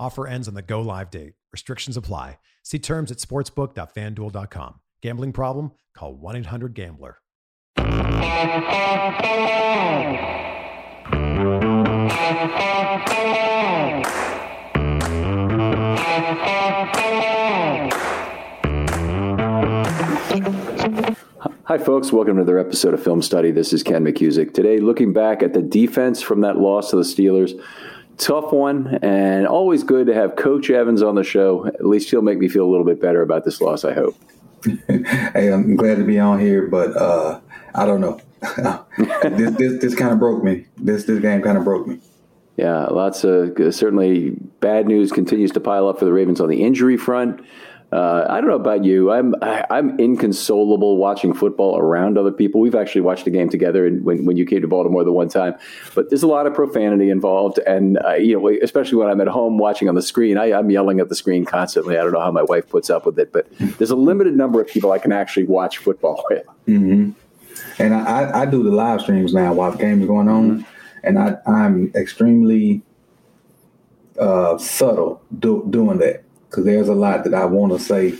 Offer ends on the go live date. Restrictions apply. See terms at sportsbook.fanduel.com. Gambling problem? Call 1 800 Gambler. Hi, folks. Welcome to another episode of Film Study. This is Ken McKusick. Today, looking back at the defense from that loss to the Steelers. Tough one, and always good to have Coach Evans on the show. At least he'll make me feel a little bit better about this loss, I hope. hey, I'm glad to be on here, but uh, I don't know. this this, this kind of broke me. This this game kind of broke me. Yeah, lots of certainly bad news continues to pile up for the Ravens on the injury front. Uh, I don't know about you. I'm I'm inconsolable watching football around other people. We've actually watched a game together when when you came to Baltimore the one time, but there's a lot of profanity involved, and uh, you know, especially when I'm at home watching on the screen, I, I'm yelling at the screen constantly. I don't know how my wife puts up with it, but there's a limited number of people I can actually watch football with. Mm-hmm. And I, I do the live streams now while the game is going on, mm-hmm. and I, I'm extremely uh, subtle do, doing that because there's a lot that I want to say.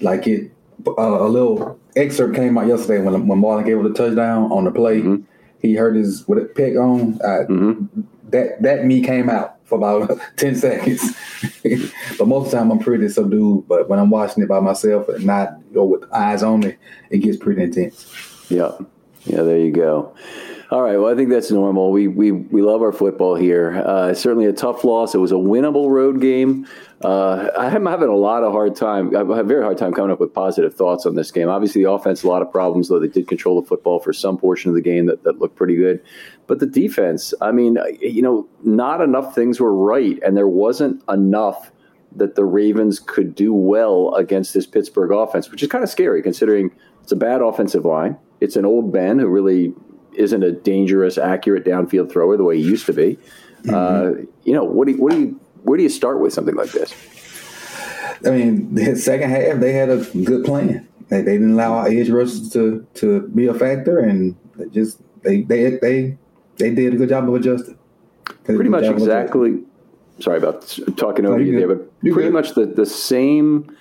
Like it, uh, a little excerpt came out yesterday when when Marlon gave it a touchdown on the play. Mm-hmm. He hurt his with it pick on. I, mm-hmm. That that me came out for about ten seconds. but most of the time I'm pretty subdued. But when I'm watching it by myself and not you know, with eyes on me, it gets pretty intense. Yeah, yeah. There you go. All right. Well, I think that's normal. We we we love our football here. Uh, certainly a tough loss. It was a winnable road game. Uh, I'm having a lot of hard time. I have a very hard time coming up with positive thoughts on this game. Obviously, the offense, a lot of problems, though they did control the football for some portion of the game that, that looked pretty good. But the defense, I mean, you know, not enough things were right, and there wasn't enough that the Ravens could do well against this Pittsburgh offense, which is kind of scary considering it's a bad offensive line. It's an old Ben who really isn't a dangerous, accurate downfield thrower the way he used to be. Mm-hmm. Uh, you know, what do you, what do you, where do you start with something like this? I mean, the second half they had a good plan. They, they didn't allow our edge rushers to to be a factor, and they just they they they they did a good job of adjusting. Pretty much exactly. Sorry about talking over no, you there, but you're pretty good. much the the same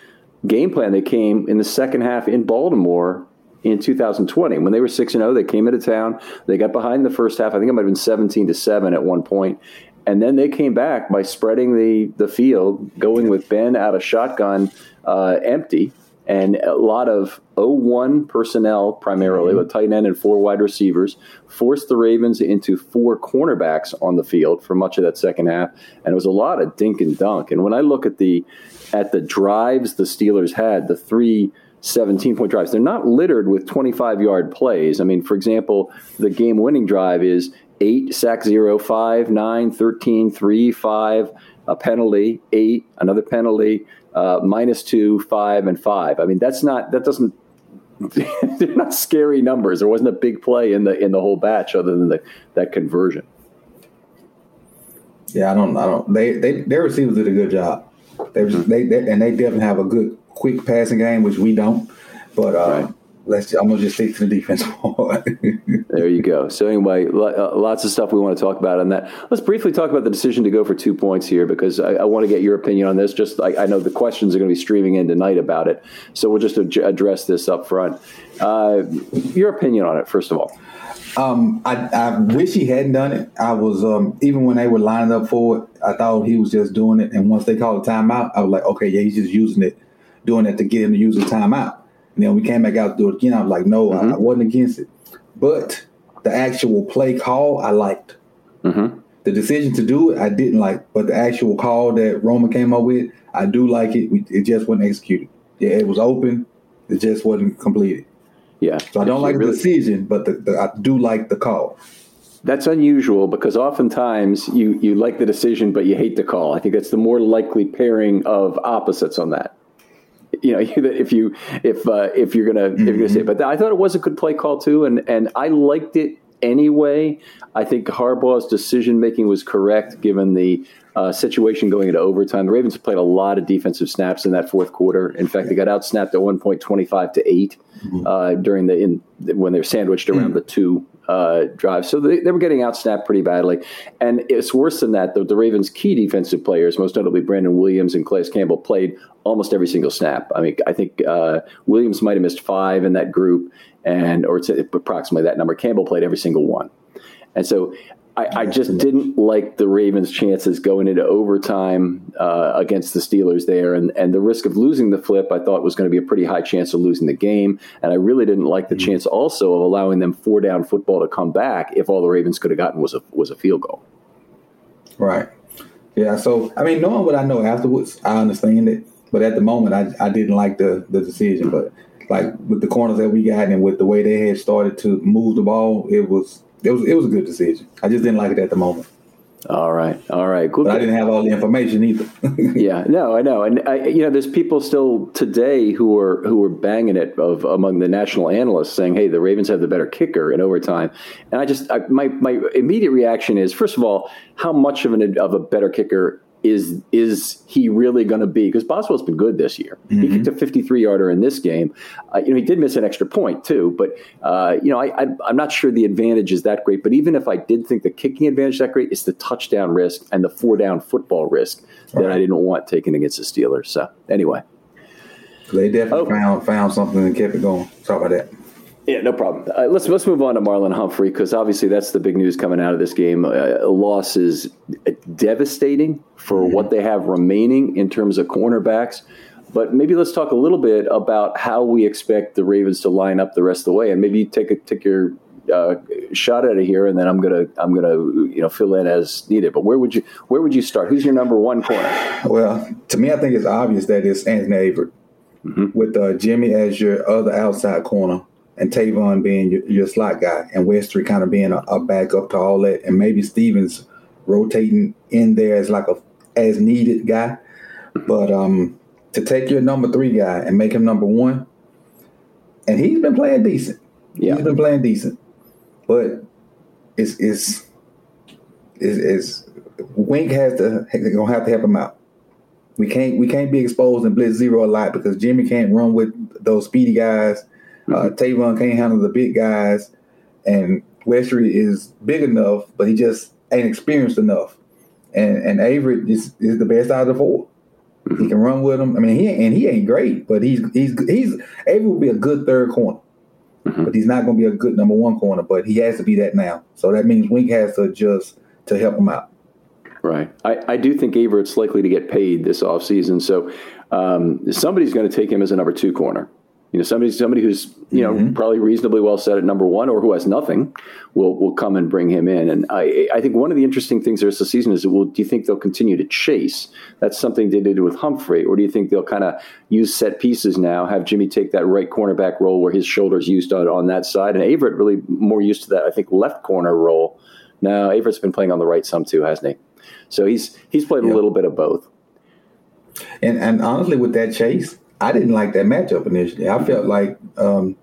game plan. that came in the second half in Baltimore in 2020 when they were 6 and 0 they came into town they got behind in the first half. I think it might have been 17 to 7 at one point. And then they came back by spreading the the field going with ben out of shotgun uh, empty. And a lot of 0-1 personnel primarily mm-hmm. with tight end and four wide receivers forced the ravens into four cornerbacks on the field for much of that second half. And it was a lot of dink and dunk. And when i look at the at the drives the steelers had the three 17 point drives. They're not littered with 25 yard plays. I mean, for example, the game winning drive is 8, sack 0, 5, 9, 13, 3, 5, a penalty, 8, another penalty, uh, minus 2, 5, and 5. I mean, that's not, that doesn't, they're not scary numbers. There wasn't a big play in the in the whole batch other than the, that conversion. Yeah, I don't, I don't. They, they, their receivers did a good job. They, mm-hmm. they, they, and they definitely have a good quick passing game, which we don't. But uh, right. let's. I'm gonna just stick to the defense there you go. So anyway, uh, lots of stuff we want to talk about on that. Let's briefly talk about the decision to go for two points here because I, I want to get your opinion on this. Just I, I know the questions are going to be streaming in tonight about it, so we'll just ad- address this up front. Uh, your opinion on it, first of all. Um, I, I, wish he hadn't done it. I was um, even when they were lining up for it, I thought he was just doing it. And once they called a timeout, I was like, okay, yeah, he's just using it doing that to get him to use a timeout. And then we came back out to do it again. I was like, no, mm-hmm. I, I, wasn't against it. But the actual play call, I liked. Mm-hmm. The decision to do it, I didn't like. But the actual call that Roman came up with, I do like it. We, it just wasn't executed. Yeah, it was open. It just wasn't completed. Yeah. So I don't like really- the decision, but the, the, I do like the call. That's unusual because oftentimes you, you like the decision, but you hate the call. I think that's the more likely pairing of opposites on that you know if you if uh, if you're gonna mm-hmm. if you're gonna say. But I thought it was a good play call too, and and I liked it anyway. I think Harbaugh's decision making was correct given the uh, situation going into overtime. The Ravens played a lot of defensive snaps in that fourth quarter. In fact, they got out snapped at one point, twenty five to 8 mm-hmm. uh, during the in when they were sandwiched around mm-hmm. the two uh, drive. So they, they were getting outsnapped pretty badly. And it's worse than that. The, Ravens' key defensive players, most notably Brandon Williams and Calais Campbell, played almost every single snap. I mean, I think uh, Williams might have missed five in that group, and or it's approximately that number. Campbell played every single one. And so I, I, just didn't like the Ravens' chances going into overtime uh, against the Steelers there, and, and the risk of losing the flip. I thought was going to be a pretty high chance of losing the game, and I really didn't like the mm-hmm. chance also of allowing them four down football to come back if all the Ravens could have gotten was a was a field goal. Right. Yeah. So I mean, knowing what I know afterwards, I understand it, but at the moment, I, I didn't like the the decision. But like with the corners that we got and with the way they had started to move the ball, it was it was it was a good decision. I just didn't like it at the moment. All right, all right. Good. But I didn't have all the information either. yeah, no, I know, and I, you know, there's people still today who are who are banging it of among the national analysts saying, "Hey, the Ravens have the better kicker in overtime," and I just I, my my immediate reaction is, first of all, how much of an of a better kicker is is he really going to be? Because Boswell's been good this year. Mm-hmm. He kicked a 53 yarder in this game. Uh, you know, he did miss an extra point too, but uh, you know, I, I, am not sure the advantage is that great. But even if I did think the kicking advantage is that great, it's the touchdown risk and the four down football risk that right. I didn't want taken against the Steelers. So anyway, they definitely oh. found found something and kept it going. Talk about that. Yeah, no problem. Uh, let's let's move on to Marlon Humphrey because obviously that's the big news coming out of this game. Uh, a loss is devastating for mm-hmm. what they have remaining in terms of cornerbacks. But maybe let's talk a little bit about how we expect the Ravens to line up the rest of the way, and maybe take a take your uh, shot at it here, and then I'm gonna I'm gonna you know fill in as needed. But where would you where would you start? Who's your number one corner? Well, to me, I think it's obvious that it's Anthony Averett mm-hmm. with uh, Jimmy as your other outside corner and Tavon being your, your slot guy, and Westry kind of being a, a backup to all that, and maybe Stevens rotating in there as like a as needed guy. But um, to take your number three guy and make him number one, and he's been playing decent. Yeah. He's been playing decent, but it's it's it's, it's Wink has to gonna have to help him out. We can't we can't be exposed in blitz zero a lot because Jimmy can't run with those speedy guys. Uh, mm-hmm. Tavon can't handle the big guys, and Westry is big enough, but he just ain't experienced enough. And and Avery is, is the best out of the 4 mm-hmm. He can run with him. I mean, he and he ain't great, but he's he's he's Avery will be a good third corner, mm-hmm. but he's not going to be a good number one corner. But he has to be that now. So that means Wink has to adjust to help him out. Right. I, I do think Averett's likely to get paid this offseason. So um, somebody's going to take him as a number two corner. You know, somebody somebody who's you know mm-hmm. probably reasonably well set at number one, or who has nothing, will will come and bring him in. And I I think one of the interesting things there is this season is, well, do you think they'll continue to chase? That's something they did with Humphrey, or do you think they'll kind of use set pieces now, have Jimmy take that right cornerback role where his shoulders used on, on that side, and Averett really more used to that I think left corner role. Now Averett's been playing on the right some too, hasn't he? So he's he's played a little bit of both. And and honestly, with that chase, I didn't like that matchup initially. I felt like um,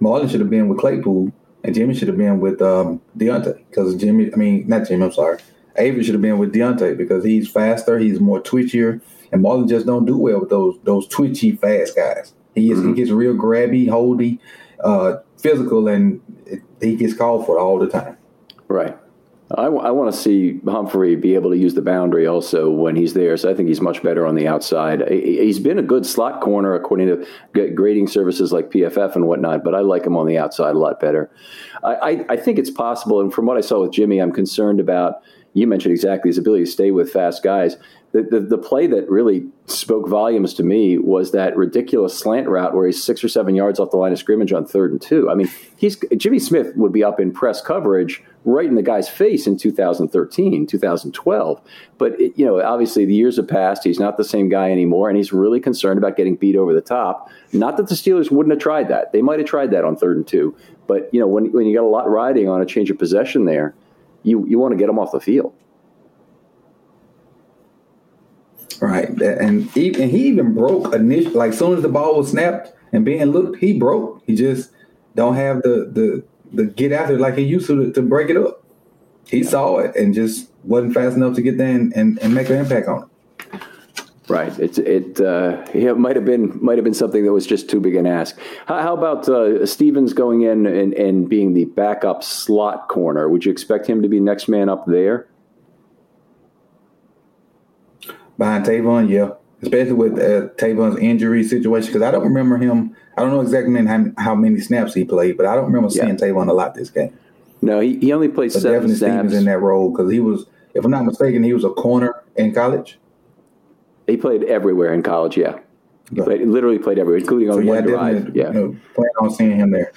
Marlon should have been with Claypool and Jimmy should have been with um, Diontae because Jimmy, I mean, not Jimmy, I'm sorry. Avery should have been with Diontae because he's faster, he's more twitchier, and Marlon just don't do well with those those twitchy fast guys. He is, mm-hmm. he gets real grabby, holdy, uh, physical, and it, he gets called for it all the time. Right. I, w- I want to see Humphrey be able to use the boundary also when he's there. So I think he's much better on the outside. He's been a good slot corner according to grading services like PFF and whatnot, but I like him on the outside a lot better. I, I, I think it's possible, and from what I saw with Jimmy, I'm concerned about. You mentioned exactly his ability to stay with fast guys the, the, the, play that really spoke volumes to me was that ridiculous slant route where he's six or seven yards off the line of scrimmage on third and two. I mean, he's Jimmy Smith would be up in press coverage right in the guy's face in 2013, 2012. But it, you know, obviously the years have passed. He's not the same guy anymore, and he's really concerned about getting beat over the top. Not that the Steelers wouldn't have tried that; they might have tried that on third and two. But you know, when when you got a lot riding on a change of possession there, you you want to get them off the field. Right, and he, and he even broke initially. Like soon as the ball was snapped and being looked, he broke. He just don't have the the the get after like he used to to break it up. He saw it and just wasn't fast enough to get there and, and, and make an impact on it. Right. It it uh, yeah, might have been might have been something that was just too big an ask. How, how about uh, Stevens going in and, and being the backup slot corner? Would you expect him to be next man up there? behind Tavon, yeah. Especially with uh, Tavon's injury situation, because I don't remember him. I don't know exactly how, how many snaps he played, but I don't remember seeing yeah. Tavon a lot this game. No, he, he only played but seven definitely snaps. Stevens in that role because he was, if I'm not mistaken, he was a corner in college. He played everywhere in college. Yeah, he played, literally played everywhere, including on so, one drive. Yeah, you know, plan on seeing him there.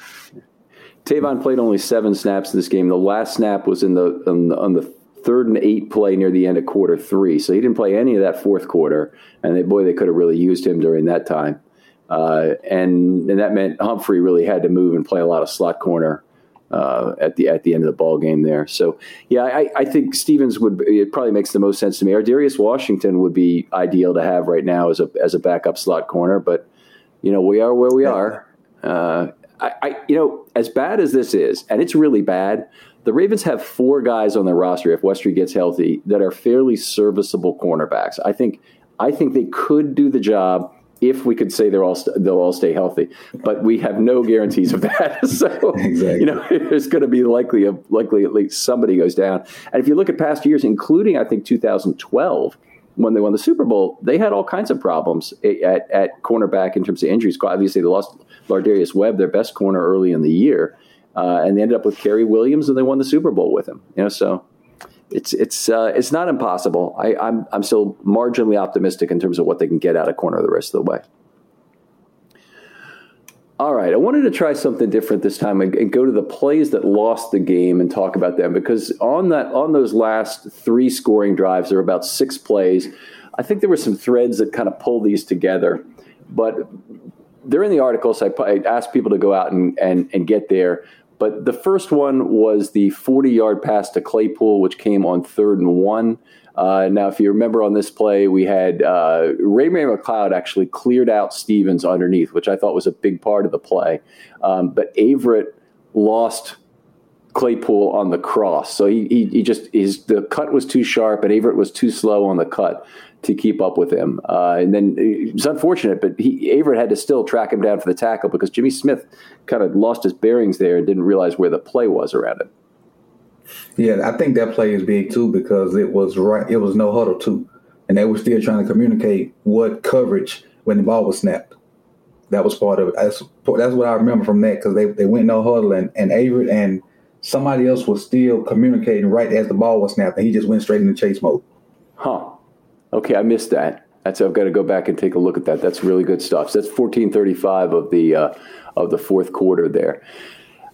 Tavon played only seven snaps in this game. The last snap was in the on the, on the third and eight play near the end of quarter three. So he didn't play any of that fourth quarter. And they, boy, they could have really used him during that time. Uh, and and that meant Humphrey really had to move and play a lot of slot corner uh, at the at the end of the ball game there. So yeah, I, I think Stevens would it probably makes the most sense to me. Or Darius Washington would be ideal to have right now as a as a backup slot corner, but you know we are where we are. Uh, I, I you know as bad as this is, and it's really bad. The Ravens have four guys on their roster if Westry gets healthy that are fairly serviceable cornerbacks. I think I think they could do the job if we could say they're all they they'll all stay healthy, but we have no guarantees of that. so exactly. you know, there's going to be likely a, likely at least somebody goes down. And if you look at past years, including I think 2012 when they won the Super Bowl, they had all kinds of problems at, at cornerback in terms of injuries. Obviously, they lost Lardarius Webb, their best corner early in the year uh, and they ended up with Cary Williams, and they won the Super Bowl with him. You know, so it's it's uh, it's not impossible. I, I'm I'm still marginally optimistic in terms of what they can get out of corner the rest of the way. All right, I wanted to try something different this time and, go to the plays that lost the game and talk about them because on that on those last three scoring drives, there were about six plays. I think there were some threads that kind of pull these together, but they're in the article. So I, I asked people to go out and, and, and get there But the first one was the 40 yard pass to Claypool, which came on third and one. Uh, now, if you remember on this play, we had uh, Ray Ray McCloud actually cleared out Stevens underneath, which I thought was a big part of the play. Um, but Averett lost Claypool on the cross. So he, he, he, just his the cut was too sharp and Averett was too slow on the cut to keep up with him. Uh, and then it's unfortunate, but he Averett had to still track him down for the tackle because Jimmy Smith kind of lost his bearings there and didn't realize where the play was around him. Yeah, I think that play is big too because it was right. It was no huddle too, and they were still trying to communicate what coverage when the ball was snapped. That was part of it. That's, that's what I remember from that because they, they went no huddle and and Averett and somebody else was still communicating right as the ball was snapped, and he just went straight into chase mode. Huh. Okay, I missed that. That's I've got to go back and take a look at that. That's really good stuff. So that's 14:35 of the uh, of the fourth quarter there,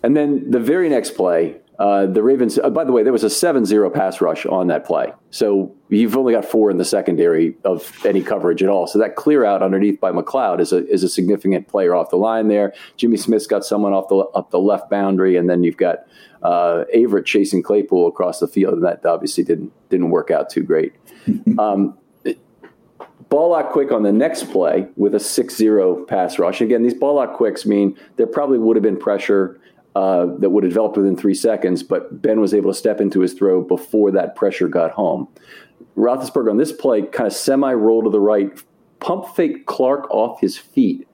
and then the very next play, uh, the Ravens. Uh, by the way, there was a 7-0 pass rush on that play, so you've only got four in the secondary of any coverage at all. So that clear out underneath by McCloud is a is a significant player off the line there. Jimmy Smith's got someone off the up the left boundary, and then you've got uh, Averett chasing Claypool across the field, and that obviously didn't didn't work out too great. Um, ball out quick on the next play with a 6-0 pass rush. Again, these ball out quicks mean there probably would have been pressure uh, that would have developed within three seconds, but Ben was able to step into his throw before that pressure got home. Roethlisberger on this play kind of semi roll to the right, pump fake Clark off his feet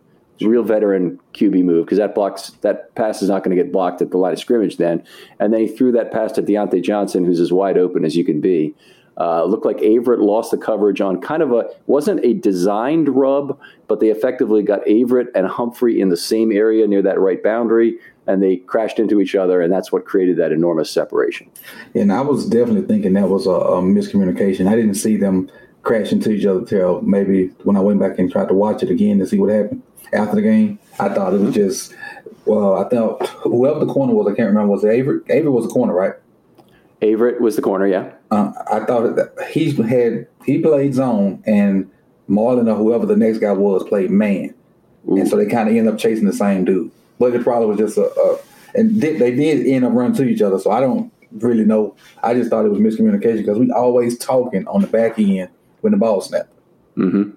real veteran QB move because that blocks that pass is not going to get blocked at the line of scrimmage then. And then he threw that pass to Diontae Johnson, who's as wide open as you can be. Uh, looked like Averett lost the coverage on kind of a wasn't a designed rub, but they effectively got Averett and Humphrey in the same area near that right boundary, and they crashed into each other, and that's what created that enormous separation. And I was definitely thinking that was a, a miscommunication. I didn't see them crash into each other till maybe when I went back and tried to watch it again to see what happened after the game. I thought it was just well, I thought whoever the corner was, I can't remember. Was it Averett? Averett was the corner, right? Averett was the corner, yeah. Uh, I thought that he had he played zone, and Marlon or whoever the next guy was played man, Ooh. and so they kind of end up chasing the same dude. But it probably was just a, a and they, they did end up running to each other. So I don't really know. I just thought it was miscommunication because we always talking on the back end when the ball snapped. Mm-hmm.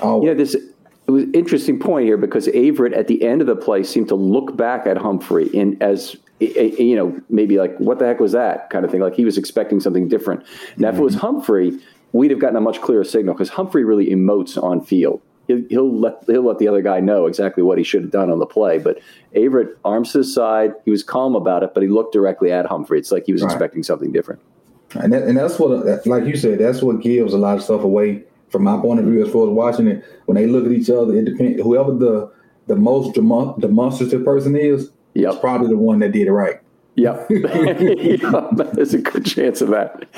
Always. Yeah, this it was an interesting point here because Averett at the end of the play seemed to look back at Humphrey in as you know maybe like what the heck was that kind of thing like he was expecting something different. Now mm-hmm. if it was mm-hmm. Humphrey, we'd have gotten a much clearer signal because Humphrey really emotes on field. He'll, he'll, let he'll let the other guy know exactly what he should have done on the play. But Averett arms to his side. He was calm about it, but he looked directly at Humphrey. It's like he was right. expecting something different. And that, and that's what, like you said, that's what gives a lot of stuff away from my point of view as far as watching it, when they look at each other, it depends. Whoever the the most demonstrative person is, yep. is probably the one that did it right. Yep. there's a good chance of that.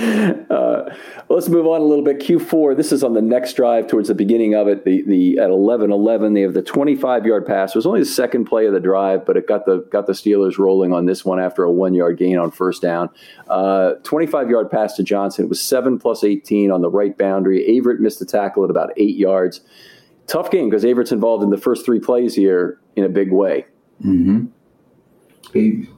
Uh, let's move on a little bit. Q4, this is on the next drive towards the beginning of it. The, the At 11 11, they have the 25 yard pass. It was only the second play of the drive, but it got the, got the Steelers rolling on this one after a one yard gain on first down. Uh, 25 yard pass to Johnson. It was 7 plus 18 on the right boundary. Averett missed the tackle at about eight yards. Tough game because Averett's involved in the first three plays here in a big way. Mm-hmm. He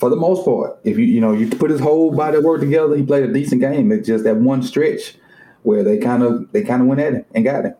for the most part. If you you know you put his whole body of work together, he played a decent game. It's just that one stretch where they kind of they kind of went at him and got him.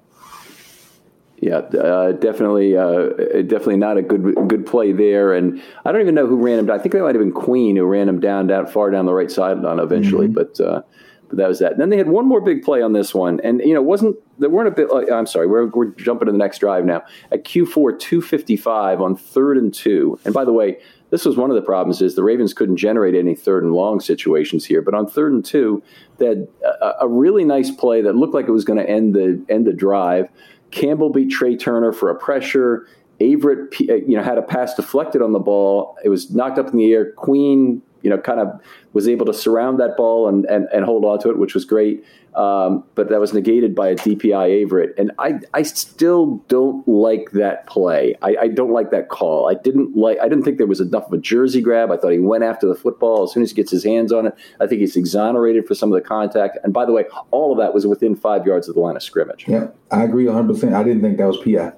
Yeah, uh, definitely, uh, definitely not a good good play there. And I don't even know who ran him down. I think it might have been Queen who ran him down, down far down the right sideline eventually. Mm-hmm. But uh, but that was that. And then they had one more big play on this one, and you know, wasn't there weren't a bit? Uh, I'm sorry, we're we're jumping to the next drive now. At Q4 255 on third and two. And by the way, this was one of the problems is the Ravens couldn't generate any third and long situations here. But on third and two, had a, a really nice play that looked like it was going to end the end the drive. Campbell beat Trai Turner for a pressure. Averett, uh, you know, had a pass deflected on the ball. It was knocked up in the air. Queen, you know, kind of was able to surround that ball and, and, and hold on to it, which was great. Um, but that was negated by a DPI Averett. And I, I still don't like that play. I, I, don't like that call. I didn't like. I didn't think there was enough of a jersey grab. I thought he went after the football as soon as he gets his hands on it. I think he's exonerated for some of the contact. And by the way, all of that was within five yards of the line of scrimmage. Yeah, I agree 100. percent I didn't think that was PI.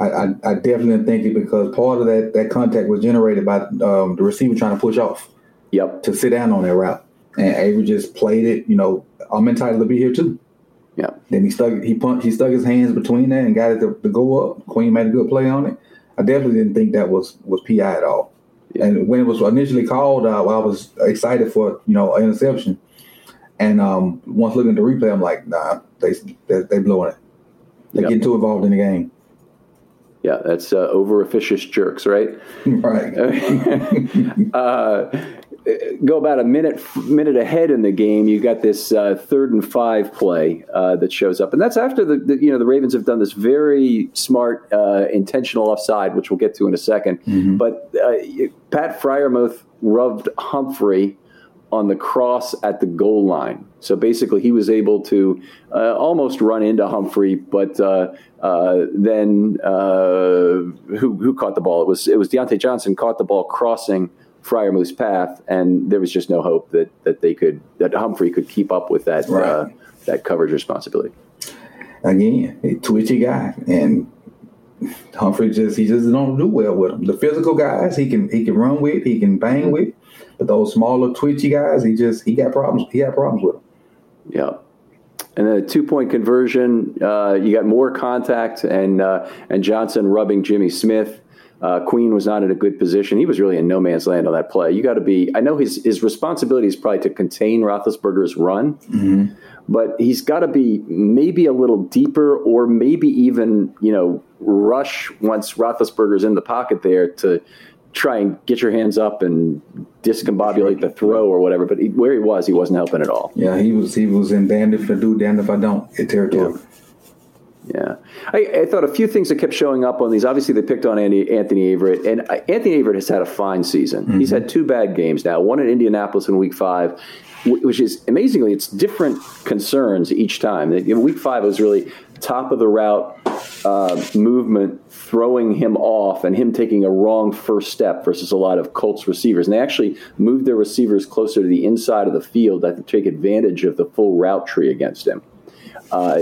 I, I, I definitely think it because part of that that contact was generated by um, the receiver trying to push off. Yep. To sit down on that route, and Avery just played it. You know, I'm entitled to be here too. Yeah. Then he stuck he punched he stuck his hands between that and got it to, to go up. Queen made a good play on it. I definitely didn't think that was was PI at all. Yeah. And when it was initially called, uh, I was excited for you know an interception. And um, once looking at the replay, I'm like, nah, they they, they blowing it. They yep. getting too involved in the game. Yeah, that's uh, over officious jerks, right? Right. uh, go about a minute minute ahead in the game. You got this uh, third and five play uh, that shows up, and that's after the, the, you know the Ravens have done this very smart uh, intentional offside, which we'll get to in a 2nd mm-hmm. But uh, Pat Freiermuth rubbed Humphrey on the cross at the goal line. So basically, he was able to uh, almost run into Humphrey, but uh, uh, then who who caught the ball? It was it was Diontae Johnson caught the ball crossing Freiermuth's path, and there was just no hope that that they could that Humphrey could keep up with that right. uh, that coverage responsibility. Again, a twitchy guy, and Humphrey just he just don't do well with them. The physical guys he can he can run with, he can bang with, but those smaller twitchy guys, he just he got problems. He had problems with them. Yeah. And then a two point conversion, uh, you got more contact, and uh, and Johnson rubbing Jimmy Smith. Uh, Queen was not in a good position. He was really in no man's land on that play. You got to be. I know his his responsibility is probably to contain Roethlisberger's run, mm-hmm. but he's got to be maybe a little deeper, or maybe even you know rush once Roethlisberger's in the pocket there to try and get your hands up and discombobulate the throw or whatever. But he, where he was, he wasn't helping at all. Yeah, he was. He was in damned if I do, damned if I don't territory. Yeah. Yeah, I, I, thought a few things that kept showing up on these. Obviously, they picked on Andy, Anthony Averett, and uh, Anthony Averett has had a fine season. Mm-hmm. He's had two bad games now. One in Indianapolis in Week Five, which is amazingly, it's different concerns each time. In week Five, it was really top of the route uh, movement, throwing him off, and him taking a wrong first step versus a lot of Colts receivers. And they actually moved their receivers closer to the inside of the field to take advantage of the full route tree against him. Uh,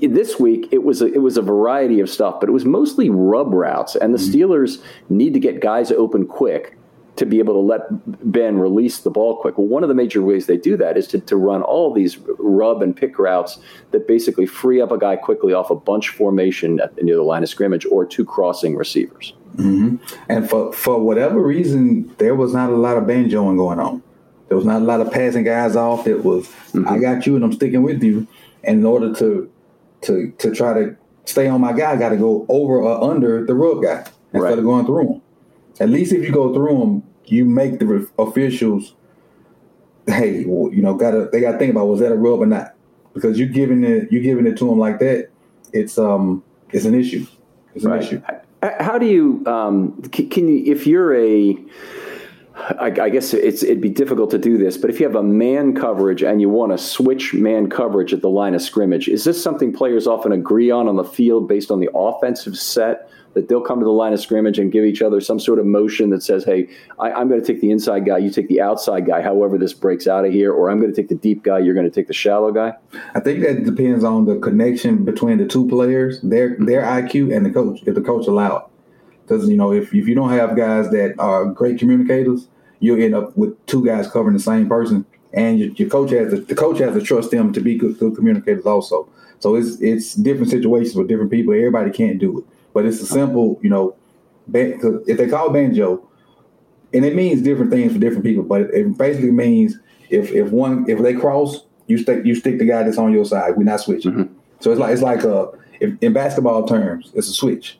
this week it was a, it was a variety of stuff, but it was mostly rub routes, and the mm-hmm. Steelers need to get guys open quick to be able to let Ben release the ball quick. Well, one of the major ways they do that is to, to run all these rub and pick routes that basically free up a guy quickly off a bunch formation near the line of scrimmage or two crossing receivers. Mm-hmm. And for for whatever reason, there was not a lot of banjoing going on. There was not a lot of passing guys off. It was mm-hmm. I got you and I'm sticking with you. And in order to to to try to stay on my guy, I got to go over or under the rub guy instead right. of going through him. At least if you go through them, you make the officials. Hey, well, you know, gotta they got to think about was that a rub or not? Because you're giving it you're giving it to them like that, it's um it's an issue. It's an right. issue. How do you um can you if you're a I, I, guess it'd be difficult to do this, but if you have a man coverage and you want to switch man coverage at the line of scrimmage, is this something players often agree on on the field based on the offensive set? That they'll come to the line of scrimmage and give each other some sort of motion that says, "Hey, I, am going to take the inside guy, you take the outside guy. However, this breaks out of here, or I'm going to take the deep guy, you're going to take the shallow guy." I think that depends on the connection between the two players, their their IQ, and the coach. If the coach allowed, because you know, if if you don't have guys that are great communicators, you'll end up with two guys covering the same person, and your, your coach has to, the coach has to trust them to be good, good communicators also. So it's it's different situations with different people. Everybody can't do it, but it's a simple, you know, if they call banjo, and it means different things for different people, but it basically means if if one if they cross, you stick you stick the guy that's on your side. We're not switching. Mm-hmm. So it's like it's like a if, in basketball terms, it's a switch.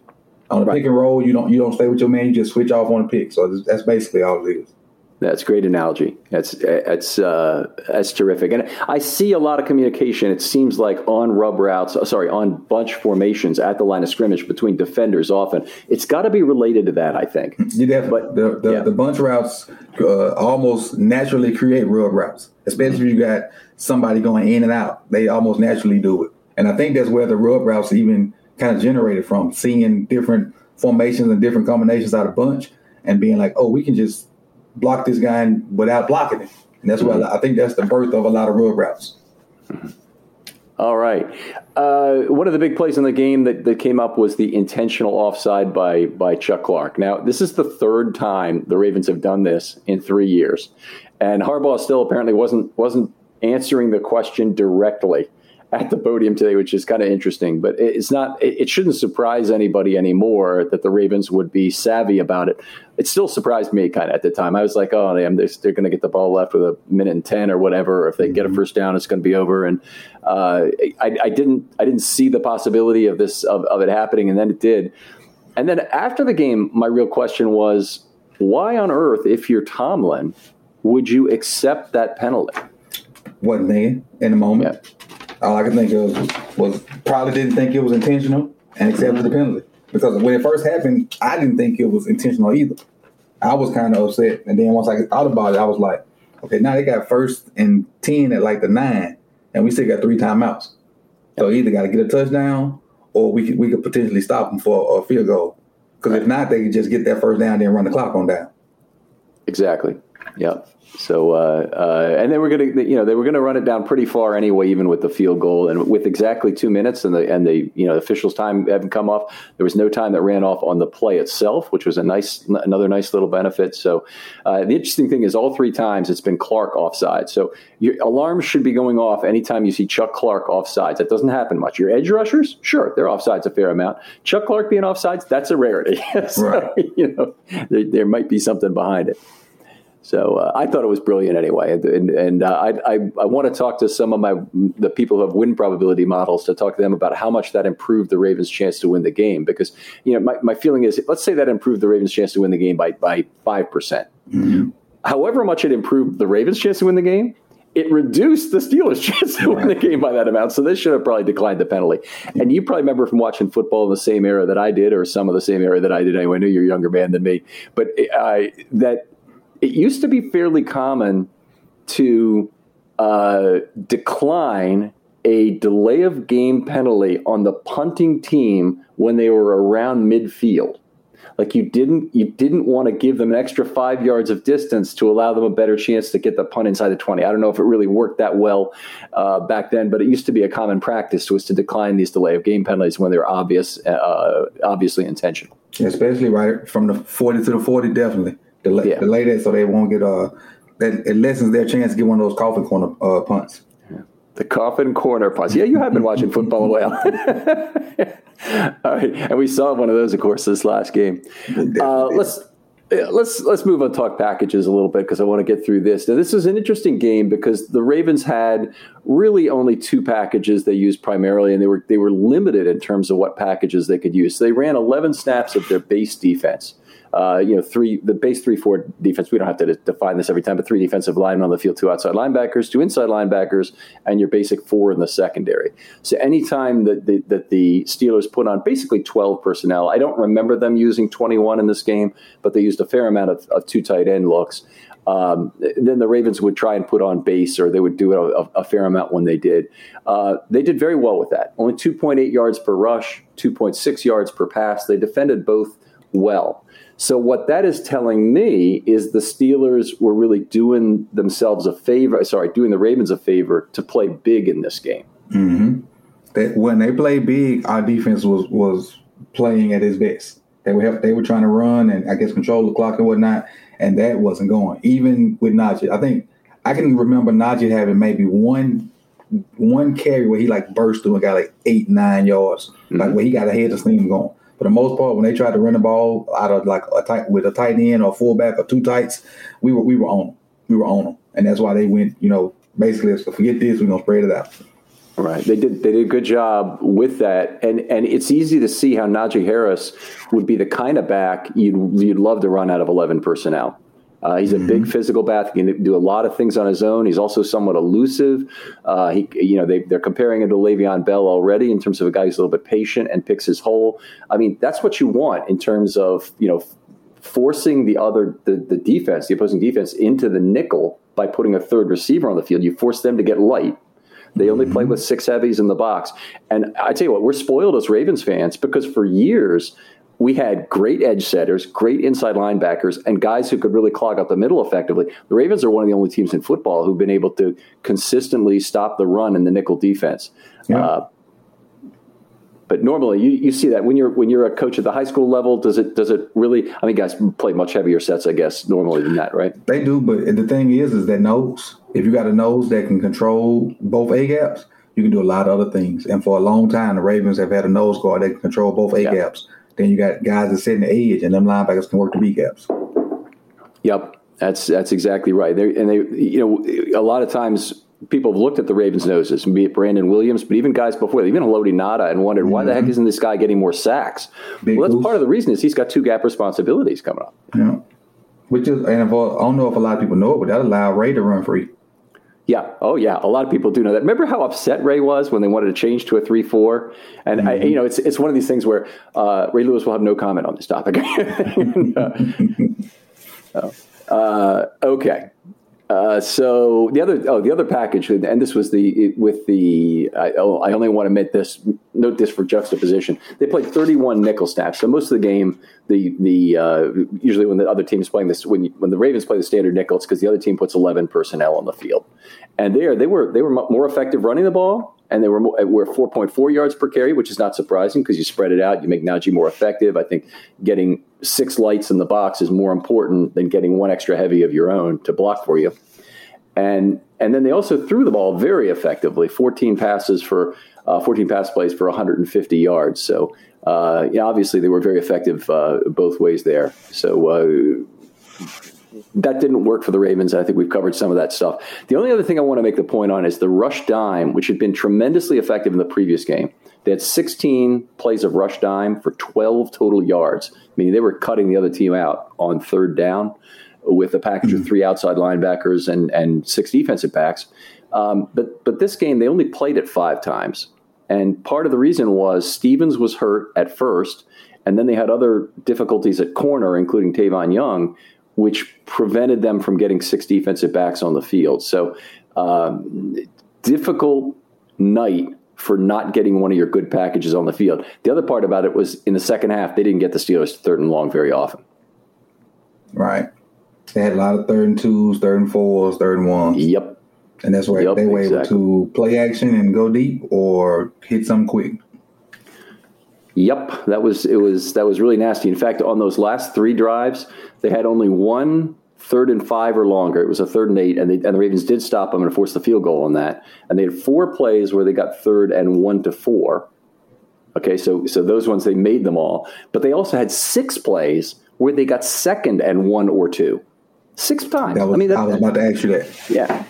On a right. pick and roll, you don't you don't stay with your man. You just switch off on a pick. So that's basically all it is. That's great analogy. That's that's uh, that's terrific. And I see a lot of communication. It seems like on rub routes, uh, sorry, on bunch formations at the line of scrimmage between defenders. Often, it's got to be related to that. I think. Yeah, but the the, yeah. the bunch routes uh, almost naturally create rub routes, especially if you got somebody going in and out. They almost naturally do it, and I think that's where the rub routes even kind of generated from seeing different formations and different combinations out of bunch and being like, oh, we can just block this guy without blocking him. And that's mm-hmm. why I think that's the birth of a lot of rub routes. Mm-hmm. All right. Uh, one of the big plays in the game that, that came up was the intentional offside by by Chuck Clark. Now, this is the third time the Ravens have done this in three years, and Harbaugh still apparently wasn't wasn't answering the question directly at the podium today, which is kind of interesting. But it's not. It shouldn't surprise anybody anymore that the Ravens would be savvy about it. It still surprised me kind of at the time. I was like, oh, damn, they're, they're going to get the ball left with a minute and ten or whatever. If they get a mm-hmm. first down, it's going to be over. And uh, I, I, didn't. I didn't see the possibility of this of, of it happening, and then it did. And then after the game, my real question was, why on earth, if you're Tomlin, would you accept that penalty? Wasn't there in the moment. Yeah all I could think of was probably didn't think it was intentional and accepted the penalty. Because when it first happened, I didn't think it was intentional either. I was kind of upset. And then once I thought about it, I was like, okay, now they got first and 10 at like the nine, and we still got three timeouts. So either got to get a touchdown or we could, we could potentially stop them for a field goal. Because if not, they could just get that first down, and then run the clock on down. Exactly. Yep. So uh, uh, and they were going to, you know, they were going to run it down pretty far anyway, even with the field goal and with exactly two minutes and the and the you know the officials' time hadn't come off. There was no time that ran off on the play itself, which was a nice another nice little benefit. So uh, the interesting thing is, all three times it's been Clark offside. So your alarms should be going off anytime you see Chuck Clark offsides. That doesn't happen much. Your edge rushers, sure, they're offsides a fair amount. Chuck Clark being offsides, that's a rarity. so, right. You know, there, there might be something behind it. So uh, I thought it was brilliant anyway, and, and uh, I, I, I want to talk to some of my the people who have win probability models to talk to them about how much that improved the Ravens' chance to win the game. Because you know my, my feeling is, let's say that improved the Ravens' chance to win the game by by five percent. Mm-hmm. However much it improved the Ravens' chance to win the game, it reduced the Steelers' chance to win the game by that amount. So they should have probably declined the penalty. And you probably remember from watching football in the same era that I did, or some of the same era that I did. Anyway, I know you're a younger man than me, but uh, that it used to be fairly common to uh, decline a delay of game penalty on the punting team when they were around midfield. Like you didn't you didn't want to give them an extra five yards of distance to allow them a better chance to get the punt inside the twenty. I don't know if it really worked that well uh, back then, but it used to be a common practice was to decline these delay of game penalties when they're obvious, uh, obviously intentional. Especially right from the forty to the forty, definitely delay, yeah. delay that so they won't get uh that it lessens their chance to get one of those coffin corner uh, punts. The coffin corner punts. Yeah, you have been watching football a while. All right, and we saw one of those, of course, this last game. Uh, let's let's let's move on talk packages a little bit because I want to get through this. Now, this is an interesting game because the Ravens had really only two packages they used primarily, and they were they were limited in terms of what packages they could use. So they ran 11 snaps of their base defense uh, you know, three the base three four defense. We don't have to define this every time, but three defensive linemen on the field, two outside linebackers, two inside linebackers, and your basic four in the secondary. So anytime that the, that the Steelers put on basically twelve personnel, I don't remember them using twenty one in this game, but they used a fair amount of, of two tight end looks. Um, then the Ravens would try and put on base, or they would do a, a fair amount when they did. Uh, they did very well with that. Only 2.8 yards per rush, 2.6 yards per pass. They defended both well. So what that is telling me is the Steelers were really doing themselves a favor. Sorry, doing the Ravens a favor to play big in this game. Mm-hmm. They, when they played big, our defense was was playing at its best. They were they were trying to run and I guess control the clock and whatnot, and that wasn't going. Even with Najee, I think I can remember Najee having maybe one one carry where he like burst through and got like eight nine yards, mm-hmm. like where he got ahead of steam going for the most part, when they tried to run the ball out of like a tight with a tight end or fullback or two tights, we were we were on them. We were on them, and that's why they went. You know, basically, so forget this. We're gonna spread it out. Right. They did they did a good job with that. And and it's easy to see how Najee Harris would be the kind of back you'd you'd love to run out of eleven personnel. Uh, he's a big mm-hmm. physical back. He can do a lot of things on his own. He's also somewhat elusive. Uh, he, you know, they, are comparing him to Le'Veon Bell already in terms of a guy who's a little bit patient and picks his hole. I mean, that's what you want in terms of you know forcing the other the, the defense, the opposing defense, into the nickel by putting a third receiver on the field. You force them to get light. They only mm-hmm. play with six heavies in the box. And I tell you what, we're spoiled as Ravens fans because for years we had great edge setters, great inside linebackers, and guys who could really clog up the middle effectively. The Ravens are one of the only teams in football who've been able to consistently stop the run in the nickel defense. Yeah. Uh, but normally, you, you see that when you're when you're a coach at the high school level. Does it does it really? I mean, guys play much heavier sets, I guess, normally than that, right? They do, but the thing is, is that nose. If you got a nose that can control both A gaps, you can do a lot of other things. And for a long time, the Ravens have had a nose guard that can control both A yeah. Then you got guys that sit in the edge, and them linebackers can work the B gaps. Yep, that's that's exactly right. They're, and they, you know, a lot of times people have looked at the Ravens' noses, be it Brandon Williams, but even guys before, even Haloti Ngata, and wondered mm-hmm. why the heck mm-hmm. isn't this guy getting more sacks? Big well, that's part of the reason is he's got two gap responsibilities coming up. Yeah, which is, and I don't know if a lot of people know it, but that allowed Ray to run free. Yeah. Oh, yeah. A lot of people do know that. Remember how upset Ray was when they wanted to change to a three-four? And mm-hmm. I, you know, it's it's one of these things where uh, Ray Lewis will have no comment on this topic. and, uh, uh, okay. Uh, so the other oh the other package and this was the with the I, oh, I only want to admit this note this for juxtaposition. They played 31 nickel snaps. So most of the game the the uh, usually when the other team is playing this when when the Ravens play the standard nickel it's because the other team puts 11 personnel on the field. And there they were they were more effective running the ball and they were more, were 4.4 yards per carry, which is not surprising because you spread it out, you make Najee more effective. I think getting six lights in the box is more important than getting one extra heavy of your own to block for you. And and then they also threw the ball very effectively, 14 passes for uh, 14 pass plays for 150 yards. So uh, yeah, obviously they were very effective uh, both ways there. So uh, that didn't work for the Ravens. I think we've covered some of that stuff. The only other thing I want to make the point on is the rush dime, which had been tremendously effective in the previous game. They had 16 plays of rush dime for 12 total yards, meaning they were cutting the other team out on third down with a package mm-hmm. of three outside linebackers and, and six defensive backs. Um, but, but this game, they only played it five times. And part of the reason was Stephens was hurt at first, and then they had other difficulties at corner, including Tavon Young, which prevented them from getting six defensive backs on the field. So, um, difficult night for not getting one of your good packages on the field. The other part about it was in the second half, they didn't get the Steelers to third and long very often. Right. They had a lot of third and twos, third and fours, third and ones. Yep. And that's where yep, they were exactly. able to play action and go deep or hit some quick. Yep, that was it. Was that was really nasty. In fact, on those last three drives, they had only one third and five or longer. It was a third and eight, and, they, and the Ravens did stop them and force the field goal on that. And they had four plays where they got third and one to four. Okay, so so those ones they made them all, but they also had six plays where they got second and one or two. Six times. Was, I mean, that, I was about to ask you that. Yeah.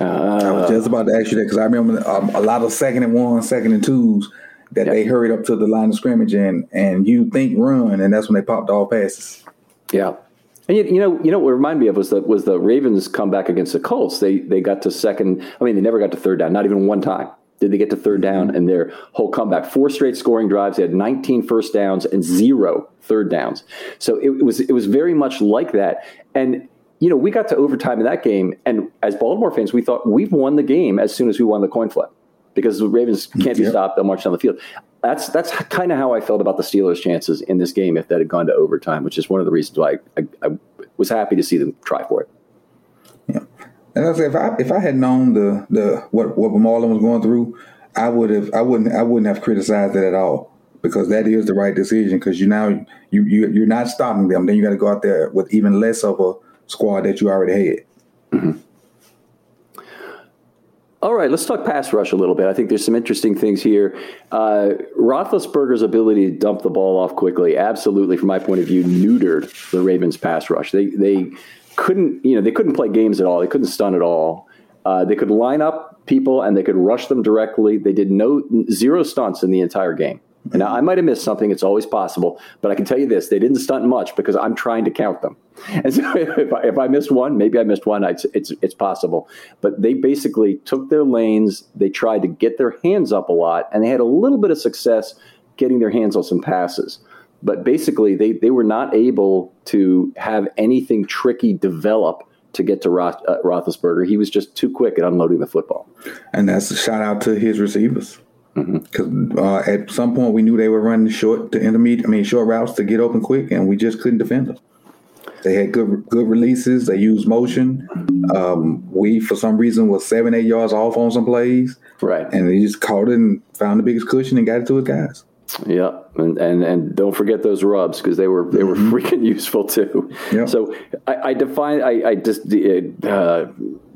Uh, I was just about to ask you that because I remember um, a lot of second and one, second and twos that they hurried up to the line of scrimmage and and you think run, and that's when they popped all passes. Yeah. And you, you, know, you know what reminded me of was the was the Ravens comeback against the Colts. They they got to second. I mean, they never got to third down, not even one time. Did they get to third down mm-hmm. and their whole comeback? Four straight scoring drives. They had 19 first downs and zero third downs. So it, it was it was very much like that. And you know, we got to overtime in that game, and as Baltimore fans, we thought we've won the game as soon as we won the coin flip because the Ravens can't be yep. stopped. They'll march down the field. That's that's kind of how I felt about the Steelers' chances in this game if that had gone to overtime, which is one of the reasons why I, I, I was happy to see them try for it. Yeah, and I say if I if I had known the the what what Marlon was going through, I would have I wouldn't I wouldn't have criticized it at all because that is the right decision because you now you, you you're not stopping them. Then you got to go out there with even less of a squad that you already had. Mm-hmm. All right, let's talk pass rush a little bit. I think there's some interesting things here. Uh, Roethlisberger's ability to dump the ball off quickly, absolutely, from my point of view, neutered the Ravens' pass rush. They they couldn't, you know, they couldn't play games at all. They couldn't stun at all. Uh, they could line up people and they could rush them directly. They did no zero stunts in the entire game. Now, I might have missed something. It's always possible. But I can tell you this they didn't stunt much because I'm trying to count them. And so if I, if I missed one, maybe I missed one, it's, it's, it's possible. But they basically took their lanes. They tried to get their hands up a lot, and they had a little bit of success getting their hands on some passes. But basically, they, they were not able to have anything tricky develop to get to Roth, uh, Roethlisberger. He was just too quick at unloading the football. And that's a shout out to his receivers. Because mm-hmm. uh, at some point we knew they were running short to intermediate, I mean short routes to get open quick, and we just couldn't defend them. They had good good releases. They used motion. Um, we, for some reason, was seven eight yards off on some plays. Right, and he just caught it and found the biggest cushion and got it to his guys. Yeah, and and, and don't forget those rubs because they were they were mm-hmm. freaking useful too. Yep. So I, I define I, I just uh,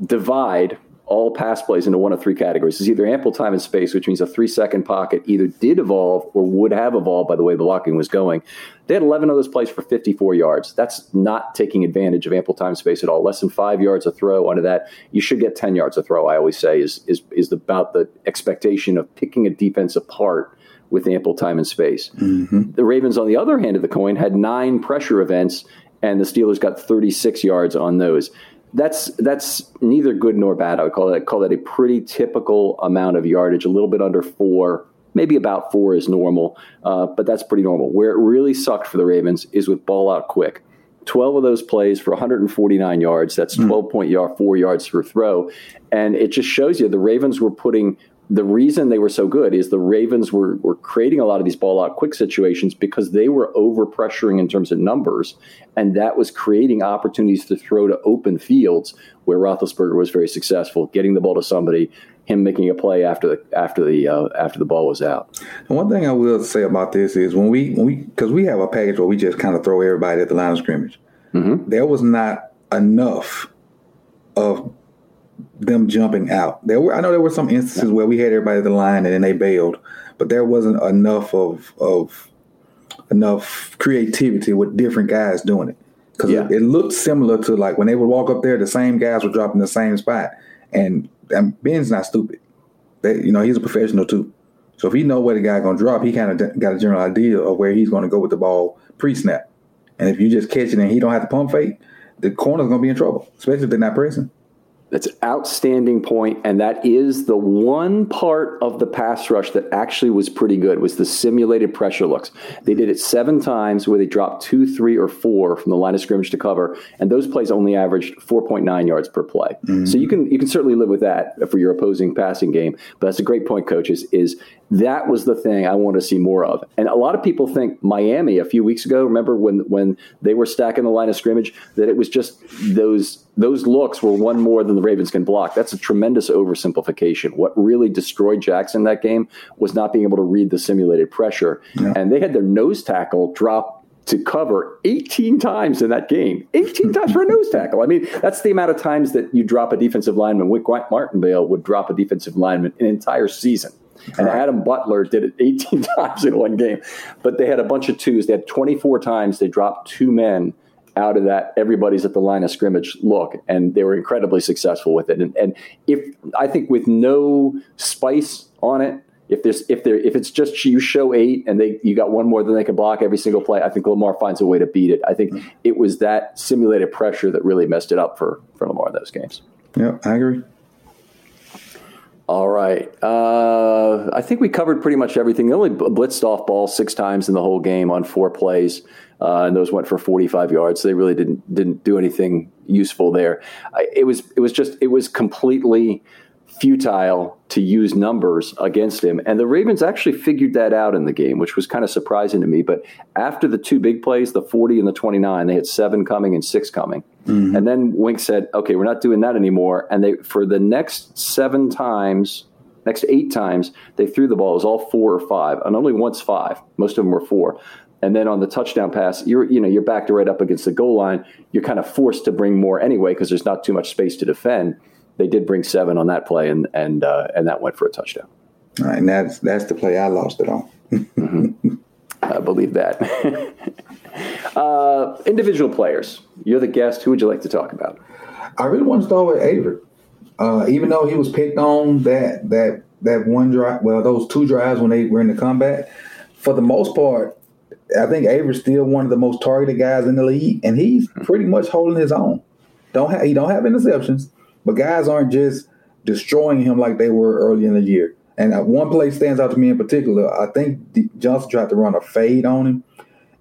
divide all pass plays into one of three categories. It's either ample time and space, which means a three second pocket either did evolve or would have evolved by the way the blocking was going. They had 11 of those plays for 54 yards. That's not taking advantage of ample time and space at all. Less than five yards a throw under that. You should get 10 yards a throw, I always say, is, is, is about the expectation of picking a defense apart with ample time and space. Mm-hmm. The Ravens, on the other hand of the coin, had nine pressure events, and the Steelers got 36 yards on those that's that's neither good nor bad. I would call that call that a pretty typical amount of yardage, a little bit under four, maybe about four is normal, uh, but that's pretty normal. Where it really sucked for the Ravens is with ball out quick. 12 of those plays for 149 yards. That's hmm. 12 point yard, four yards per throw. And it just shows you the Ravens were putting the reason they were so good is the Ravens were, were creating a lot of these ball out quick situations because they were over pressuring in terms of numbers. And that was creating opportunities to throw to open fields where Roethlisberger was very successful, getting the ball to somebody, him making a play after the after the uh, after the ball was out. And one thing I will say about this is when we when we because we have a package where we just kind of throw everybody at the line of scrimmage. Mm-hmm. There was not enough of them jumping out. There were I know there were some instances where we had everybody at the line and then they bailed, but there wasn't enough of of enough creativity with different guys doing it because yeah. it, it, looked similar to like when they would walk up there, the same guys were dropping the same spot, and, and Ben's not stupid. They, you know, he's a professional too. So if he know where the guy gonna drop, he kind of got a general idea of where he's gonna go with the ball pre-snap. And if you just catch it and he don't have to pump fake, the corner's gonna be in trouble, especially if they're not pressing. That's an outstanding point, and that is the one part of the pass rush that actually was pretty good was the simulated pressure looks. They did it seven times where they dropped two, three, or four from the line of scrimmage to cover, and those plays only averaged 4.9 yards per play. Mm-hmm. So you can you can certainly live with that for your opposing passing game. But that's a great point, coaches. Is that was the thing I want to see more of. And a lot of people think Miami a few weeks ago, remember when when they were stacking the line of scrimmage, that it was just those those looks were one more than the Ravens can block. That's a tremendous oversimplification. What really destroyed Jackson that game was not being able to read the simulated pressure. Yeah. And they had their nose tackle drop to cover 18 times in that game. 18 times for a nose tackle. I mean, that's the amount of times that you drop a defensive lineman. Wink Martindale would drop a defensive lineman an entire season. And. Adam Butler did it 18 times in one game. But they had a bunch of twos. They had 24 times they dropped two men out of that everybody's at the line of scrimmage look and they were incredibly successful with it and, and if i think with no spice on it if there's if there if it's just you show eight and they you got one more than they can block every single play, I think Lamar finds a way to beat it. I think mm-hmm. it was that simulated pressure that really messed it up for for Lamar in those games. Yeah, I agree. All right. Uh, I think we covered pretty much everything. They only blitzed off ball six times in the whole game on four plays, uh, and those went for 45 yards. So they really didn't didn't do anything useful there. I, it was it was just it was completely futile to use numbers against him. And the Ravens actually figured that out in the game, which was kind of surprising to me. But after the two big plays, the 40 and the 29, they had seven coming and six coming. Mm-hmm. And then Wink said, okay, we're not doing that anymore. And they, for the next seven times, next eight times, they threw the ball. It was all four or five, and only once five. Most of them were four. And then on the touchdown pass, you're you know you're backed right up against the goal line. You're kind of forced to bring more anyway because there's not too much space to defend they did bring seven on that play, and and uh, and that went for a touchdown. All right, and that's that's the play I lost it on. mm-hmm. I believe that. uh, individual players, you're the guest. Who would you like to talk about? I really want to start with Averett. Uh, even though he was picked on that that that one drive, well, those two drives when they were in the comeback, for the most part, I think Averett's still one of the most targeted guys in the league, and he's pretty much holding his own. Don't have he don't have interceptions, but guys aren't just destroying him like they were early in the year. And uh, one play stands out to me in particular. I think Johnson tried to run a fade on him,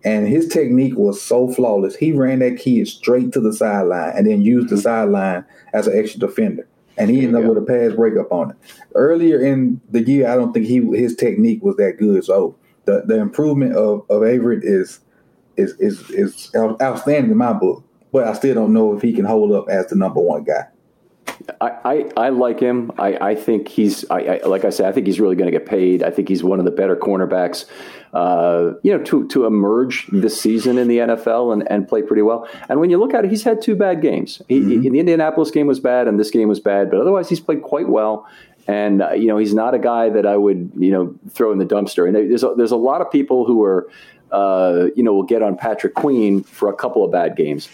and his technique was so flawless. He ran that kid straight to the sideline and then used the sideline as an extra defender. and he ended up with a pass breakup on it. Earlier in the year, I don't think he his technique was that good. So the, the improvement of, of Averett is is is is outstanding in my book. But I still don't know if he can hold up as the number one guy. I, I, I, like him. I, I think he's I, I, like I said. I think he's really going to get paid. I think he's one of the better cornerbacks. Uh, you know, to to emerge this season in the NFL and, and play pretty well. And when you look at it, he's had two bad games. He, mm-hmm. he, the Indianapolis game was bad, and this game was bad. But otherwise, he's played quite well. And uh, you know, he's not a guy that I would you know throw in the dumpster. And there's a, there's a lot of people who are uh, you know will get on Patrick Queen for a couple of bad games.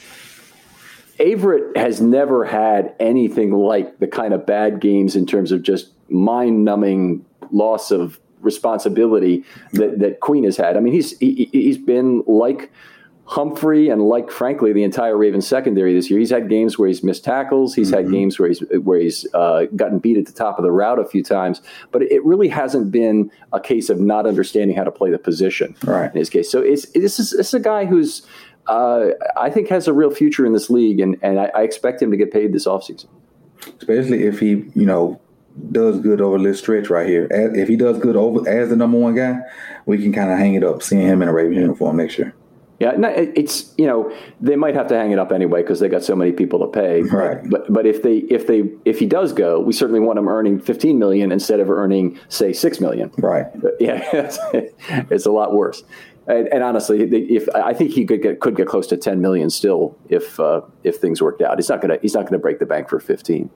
Averett has never had anything like the kind of bad games in terms of just mind numbing loss of responsibility that, that Queen has had. I mean, he's he, he's been like Humphrey and like frankly the entire Ravens secondary this year. He's had games where he's missed tackles. He's mm-hmm. had games where he's where he's uh, gotten beat at the top of the route a few times. But it really hasn't been a case of not understanding how to play the position right. in his case. So it's this is it's a guy who's uh, I think has a real future in this league, and, and I, I, expect him to get paid this offseason. Especially if he, you know, does good over this stretch right here. As, if he does good over as the number one guy, we can kind of hang it up, seeing him in a Ravens uniform next year. Yeah, no, it's you know they might have to hang it up anyway because they got so many people to pay. Right. But but if they if they if he does go, we certainly want him earning fifteen million instead of earning say six million. Right. But yeah, it's, it's a lot worse. And, and, honestly, if I think he could get could get close to 10 million still if uh, if things worked out. He's not gonna he's not gonna break the bank for 15.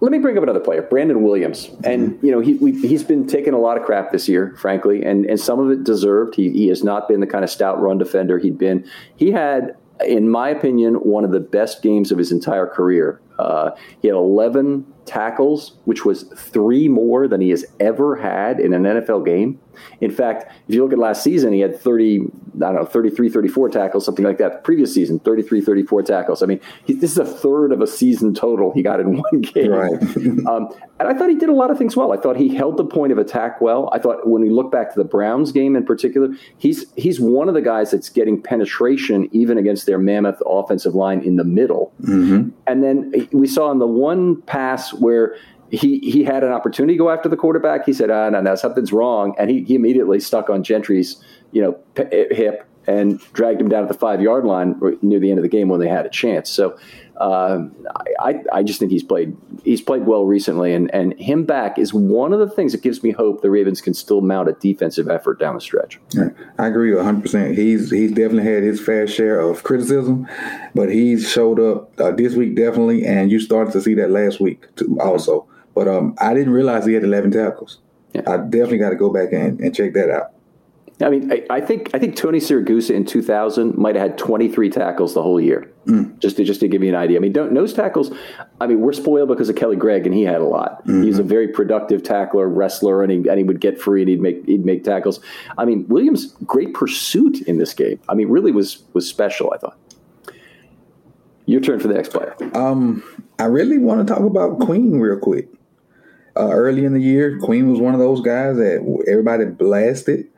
Let me bring up another player, Brandon Williams, and you know he he's been taking a lot of crap this year, frankly, and and some of it deserved. He he has not been the kind of stout run defender he'd been. He had, in my opinion, one of the best games of his entire career. Uh, he had 11 tackles, which was three more than he has ever had in an NFL game. In fact, if you look at last season, he had 30, I don't know, 33, 34 tackles, something like that. Previous season, 33, 34 tackles. I mean, he, this is a third of a season total he got in one game. Right. um, and I thought he did a lot of things well. I thought he held the point of attack well. I thought when we look back to the Browns game in particular, he's he's one of the guys that's getting penetration even against their mammoth offensive line in the middle. Mm-hmm. And then we saw in the one pass where he he had an opportunity to go after the quarterback. He said, "Ah, no, no, something's wrong," and he, he immediately stuck on Gentry's you know p- hip and dragged him down at the five yard line near the end of the game when they had a chance. So uh, I, I just think he's played he's played well recently, and and him back is one of the things that gives me hope the Ravens can still mount a defensive effort down the stretch. Yeah, I agree 100. percent He's he's definitely had his fair share of criticism, but he's showed up uh, this week definitely, and you started to see that last week too, also. But um, I didn't realize he had 11 tackles. Yeah. I definitely got to go back and, and check that out. I mean, I, I, think I think Tony Siragusa in 2000 might have had 23 tackles the whole year. Mm. Just to just to give you an idea. I mean, nose tackles. I mean, we're spoiled because of Kelly Gregg, and he had a lot. Mm-hmm. He's a very productive tackler, wrestler, and he, and he would get free and he'd make he'd make tackles. I mean, Williams' great pursuit in this game. I mean, really was was special. I thought. Your turn for the next player. Um, I really want to talk about Queen real quick. Uh, early in the year, Queen was one of those guys that everybody blasted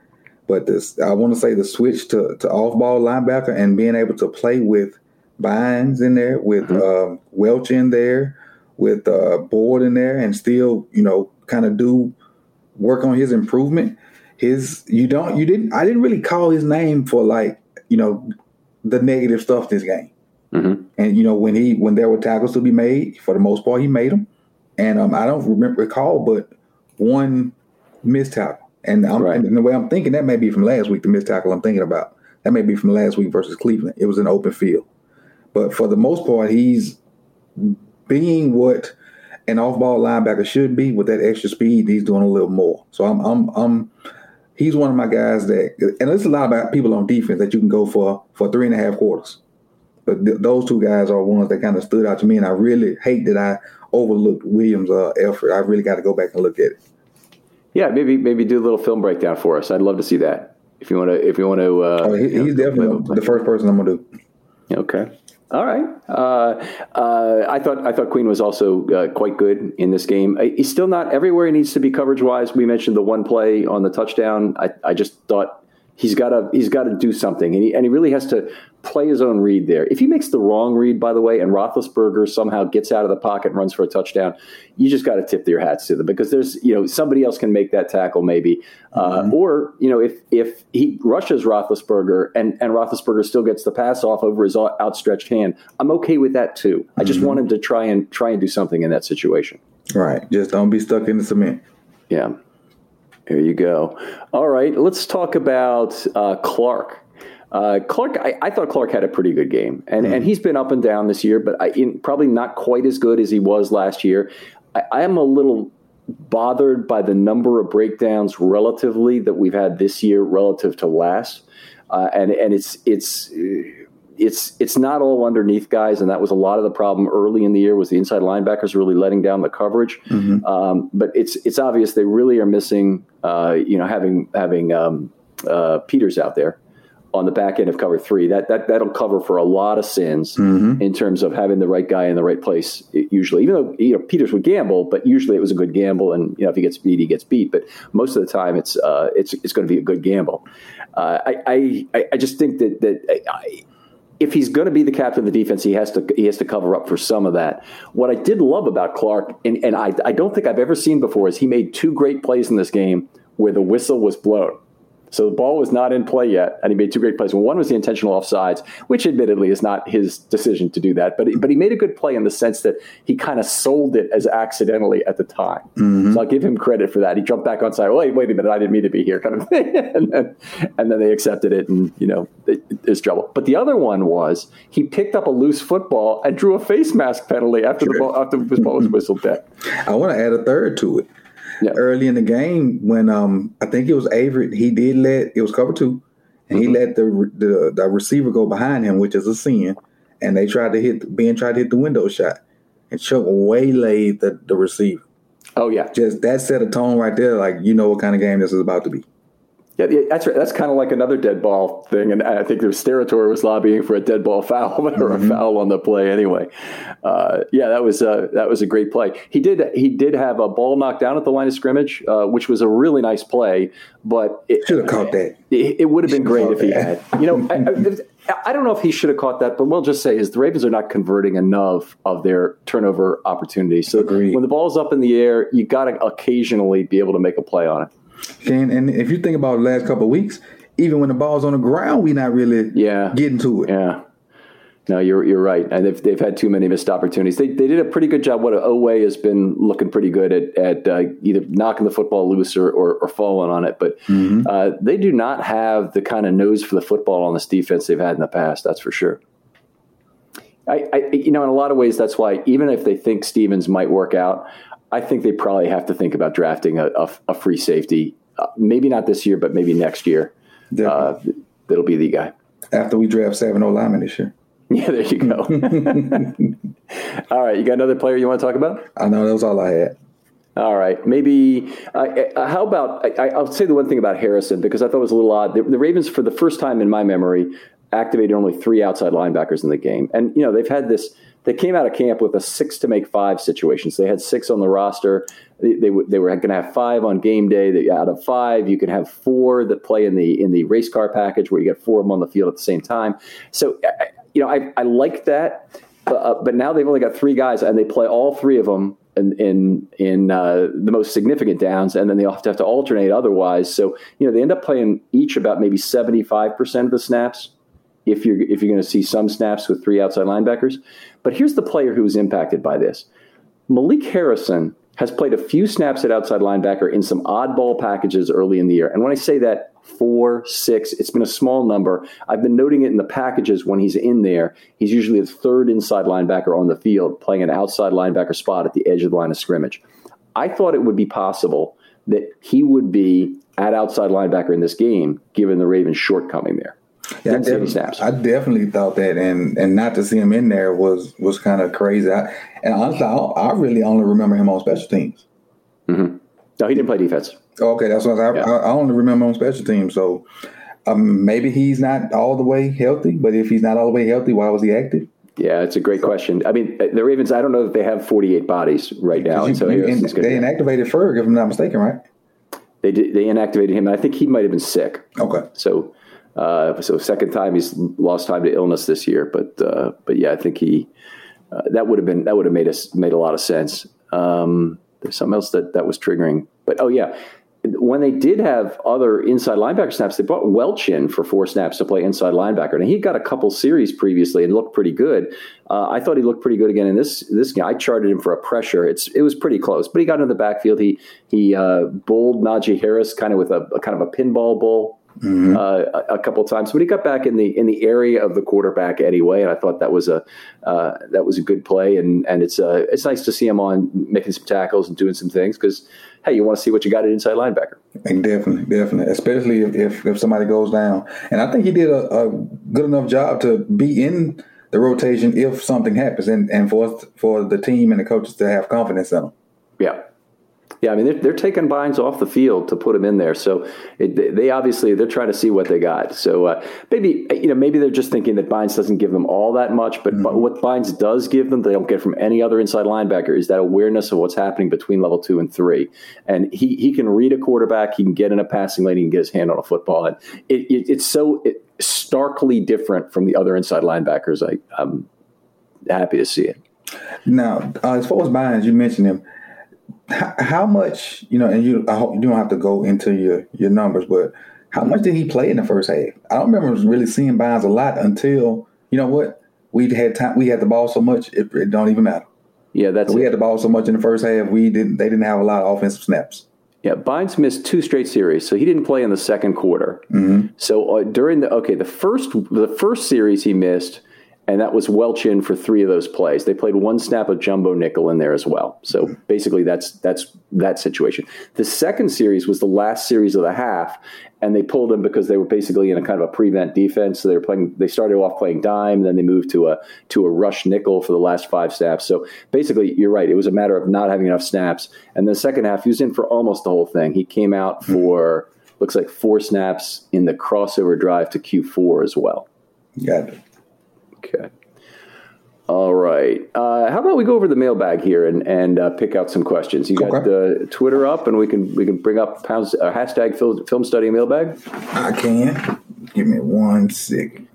but this, I want to say the switch to, to off ball linebacker and being able to play with Bynes in there, with mm-hmm. uh, Welch in there, with uh, Board in there, and still, you know, kind of do work on his improvement. His, you don't, you didn't, I didn't really call his name for like, you know, the negative stuff this game. Mm-hmm. And you know, when he, when there were tackles to be made, for the most part, he made them. And um, I don't remember recall, but one missed tackle. And, right. and, the way I'm thinking, that may be from last week, the missed tackle I'm thinking about. That may be from last week versus Cleveland. It was an open field. But for the most part, he's being what an off-ball linebacker should be with that extra speed. He's doing a little more. So I'm, I'm, I'm. He's one of my guys that, and there's a lot about people on defense that you can go for for three and a half quarters. But th- those two guys are ones that kind of stood out to me, and I really hate that I overlooked Williams' uh, effort. I really got to go back and look at it. Yeah, maybe maybe do a little film breakdown for us. I'd love to see that. If you want to, if you want to, uh, oh, he, he's definitely the first person I'm gonna do. Okay. All right. Uh, uh, I thought I thought Queen was also uh, quite good in this game. He's still not everywhere he needs to be coverage wise. We mentioned the one play on the touchdown. I, I just thought He's got to he's got to do something, and he and he really has to play his own read there. If he makes the wrong read, by the way, and Roethlisberger somehow gets out of the pocket and runs for a touchdown, you just got to tip your hats to them because there's you know somebody else can make that tackle maybe, uh, mm-hmm. or you know if if he rushes Roethlisberger and and Roethlisberger still gets the pass off over his outstretched hand, I'm okay with that too. I just mm-hmm. want him to try and try and do something in that situation. Right, just don't be stuck in the cement. Yeah. There you go. All right, let's talk about uh, Clark. Uh, Clark, I, I, thought Clark had a pretty good game, and, mm. and he's been up and down this year, but I, in, probably not quite as good as he was last year. I, I am a little bothered by the number of breakdowns relatively that we've had this year relative to last, uh, and and it's it's it's it's not all underneath guys, and that was a lot of the problem early in the year was the inside linebackers really letting down the coverage. Mm-hmm. Um, but it's it's obvious they really are missing, uh, you know, having having um, uh, Peters out there on the back end of cover three. That that that'll cover for a lot of sins mm-hmm. in terms of having the right guy in the right place. Usually, even though you know Peters would gamble, but usually it was a good gamble, and you know if he gets beat, he gets beat. But most of the time, it's uh, it's it's going to be a good gamble. Uh, I, I I just think that that. I, if he's going to be the captain of the defense, he has to he has to cover up for some of that. What I did love about Clark, and, and I, I don't think I've ever seen before, is he made two great plays in this game where the whistle was blown. So the ball was not in play yet, and he made two great plays. One was the intentional offsides, which admittedly is not his decision to do that, but but he made a good play in the sense that he kind of sold it as accidentally at the time. Mm-hmm. So I'll give him credit for that. He jumped back on side. Wait, wait a minute, I didn't mean to be here, kind of thing, and then and then they accepted it, and you know it, there's trouble. But the other one was he picked up a loose football and drew a face mask penalty after sure. the ball after the ball was whistled dead. I want to add a third to it yeah. early in the game when um I think it was Avery. He did let it was cover two, and mm-hmm. he let the, the, the receiver go behind him, which is a sin. And they tried to hit Ben tried to hit the window shot, and Chuck waylaid the the receiver. Oh yeah, just that set a tone right there. Like you know what kind of game this is about to be. Yeah, that's right. That's kind of like another dead ball thing, and I think the Steratore was lobbying for a dead ball foul or mm-hmm. a foul on the play anyway. Uh, yeah, that was uh, that was a great play. He did he did have a ball knocked down at the line of scrimmage, uh, which was a really nice play. But it, should have caught that. It, it would have been great if he that. had. You know, I, I, don't know if he should have caught that, but we'll just say is the Ravens are not converting enough of their turnover opportunities. So Agreed. when the ball's up in the air, you got to occasionally be able to make a play on it. And, and if you think about the last couple of weeks, even when the ball's on the ground, we're not really yeah. getting to it. Yeah. No, you're you're right, and they've they've had too many missed opportunities. They they did a pretty good job. What Oweh has been looking pretty good at at uh, either knocking the football loose or or, or falling on it, but mm-hmm. uh, they do not have the kind of nose for the football on this defense they've had in the past. That's for sure. I, I you know in a lot of ways that's why even if they think Stephens might work out, I think they probably have to think about drafting a, a, a free safety. Uh, maybe not this year, but maybe next year. Uh, that'll be the guy. After we draft seven O linemen this year. Yeah, there you go. all right, you got another player you want to talk about? I know that was all I had. All right, maybe. Uh, how about I, will say the one thing about Harrison because I thought it was a little odd. The, the, Ravens, for the first time in my memory, activated only three outside linebackers in the game, and you know they've had this they came out of camp with a six to make five situation. So they had six on the roster. They, they, they were going to have five on game day. They, out of five, you can have four that play in the in the race car package where you get four of them on the field at the same time. So, you know, I, I like that. But, uh, but now they've only got three guys, and they play all three of them in in, in uh, the most significant downs, and then they have to alternate otherwise. So you know they end up playing each about maybe seventy five percent of the snaps if you're if you're going to see some snaps with three outside linebackers. But here's the player who was impacted by this. Malik Harrison has played a few snaps at outside linebacker in some oddball packages early in the year. And when I say that, four, six, it's been a small number. I've been noting it in the packages when he's in there. He's usually the third inside linebacker on the field, playing an outside linebacker spot at the edge of the line of scrimmage. I thought it would be possible that he would be at outside linebacker in this game, given the Ravens' shortcoming there. Yeah, I, def- I, definitely thought that, and and not to see him in there was was kind of crazy. I, and honestly, I, I, really only remember him on special teams. Mm-hmm. No, he didn't play defense. Okay, that's what I, yeah. I, I only remember on special teams. So um, maybe he's not all the way healthy, but if he's not all the way healthy, why was he active? Yeah, it's a great question. I mean, the Ravens. I don't know that they have 48 bodies right now, you, so you, and they inactivated Ferg, if I'm not mistaken, right? they did, they inactivated him. I think he might have been sick. Okay. So uh, so second time he's lost time to illness this year. But uh, but yeah, I think he uh, that would have been that would have made us made a lot of sense. Um, there's something else that that was triggering. But oh yeah, when they did have other inside linebacker snaps, they brought Welch in for four snaps to play inside linebacker, and he got a couple series previously and looked pretty good. Uh, I thought he looked pretty good again in this this game. I charted him for a pressure. It's it was pretty close, but he got into the backfield. He he uh, bowled Najee Harris kind of with a, a kind of a pinball bowl. Mm-hmm. Uh, a, a, couple times, but he got back in the in the area of the quarterback anyway, and I thought that was a uh, that was a good play, and and it's uh, it's nice to see him on making some tackles and doing some things because hey, you want to see what you got at inside linebacker. And definitely, definitely, especially if, if, if somebody goes down. And I think he did a, a, good enough job to be in the rotation if something happens, and and for us, for the team and the coaches to have confidence in him. Yeah, yeah, I mean they're, they're taking Bynes off the field to put him in there, so it, they obviously they're trying to see what they got. So uh, maybe you know maybe they're just thinking that Bynes doesn't give them all that much, but, mm-hmm. but what Bynes does give them, they don't get from any other inside linebacker, is that awareness of what's happening between level two and three, and he he can read a quarterback, he can get in a passing lane, he can get his hand on a football, and it, it, it's so starkly different from the other inside linebackers. I, I'm happy to see it. Now, uh, as far as Bynes, you mentioned him how much you know, and you I hope you don't have to go into your your numbers, but how much did he play in the first half? I don't remember really seeing Bynes a lot until you know what we had time. We had the ball so much it, it don't even matter. Yeah, that's we had the ball so much in the first half. We didn't. They didn't have a lot of offensive snaps. Yeah, Bynes missed two straight series, so he didn't play in the second quarter. Mm-hmm. So uh, during the okay, the first the first series he missed and that was Welch in for three of those plays. They played one snap of jumbo nickel in there as well. So basically, that's that's that situation. The second series was the last series of the half, and they pulled him because they were basically in a kind of a prevent defense. So they were playing. They started off playing dime, then they moved to a to a rush nickel for the last five snaps. So basically, you're right. It was a matter of not having enough snaps. And the second half, he was in for almost the whole thing. He came out hmm. for looks like four snaps in the crossover drive to Q4 as well. Got it. Okay. All right. Uh, how about we go over the mailbag here and and uh, pick out some questions? You got okay. the Twitter up, and we can we can bring up pounds, uh, hashtag film, film study mailbag. I can. Give me one second.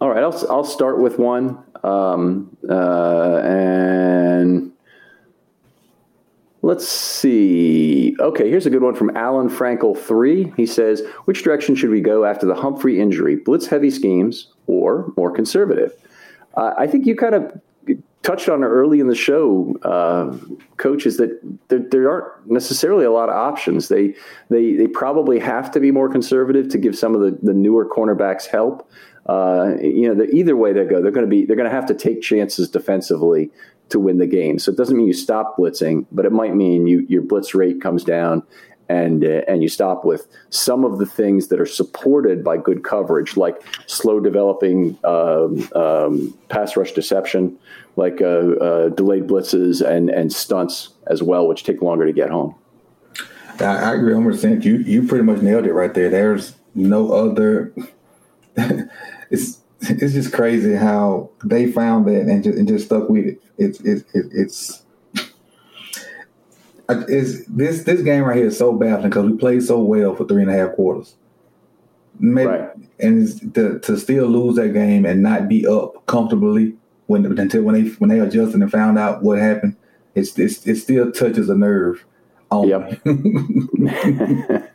All right. I'll I'll start with one, um, uh, and let's see. Okay, here's a good one from Alan Frankel three. He says, "Which direction should we go after the Humphrey injury? Blitz heavy schemes or more conservative. Uh, I think you kind of touched on early in the show, uh, coach, is that there, there, aren't necessarily a lot of options. They, they, they probably have to be more conservative to give some of the, the newer cornerbacks help. Uh, you know, the, either way they go, they're going to be they're going to have to take chances defensively to win the game. So it doesn't mean you stop blitzing, but it might mean you your blitz rate comes down and uh, and you stop with some of the things that are supported by good coverage, like slow developing um, um, pass rush deception, like uh, uh, delayed blitzes and and stunts as well, which take longer to get home. I, I agree 100. percent You you pretty much nailed it right there. There's no other. it's it's just crazy how they found that and just, and just stuck with it. It's it, it, it's is this this game right here is so baffling because we played so well for three and a half quarters. Maybe, right. And to to still lose that game and not be up comfortably when until when they when they adjusted and found out what happened, it's, it's it still touches a nerve. On yep.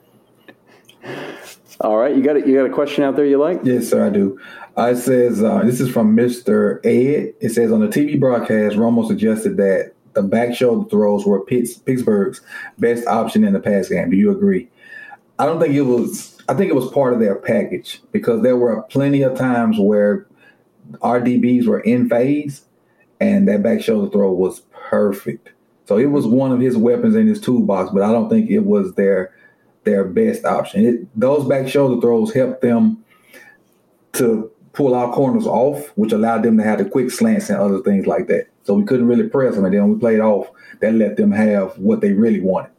All right, you got it. You got a question out there you like? Yes, sir, I do. I says uh, this is from Mister Ed. It says on the TV broadcast, Romo suggested that the back shoulder throws were Pittsburgh's best option in the pass game. Do you agree? I don't think it was. I think it was part of their package because there were plenty of times where our DBs were in phase, and that back shoulder throw was perfect. So it was one of his weapons in his toolbox, but I don't think it was their their best option. It, those back shoulder throws helped them to pull our corners off, which allowed them to have the quick slants and other things like that. So we couldn't really press them. And then we played off, that let them have what they really wanted.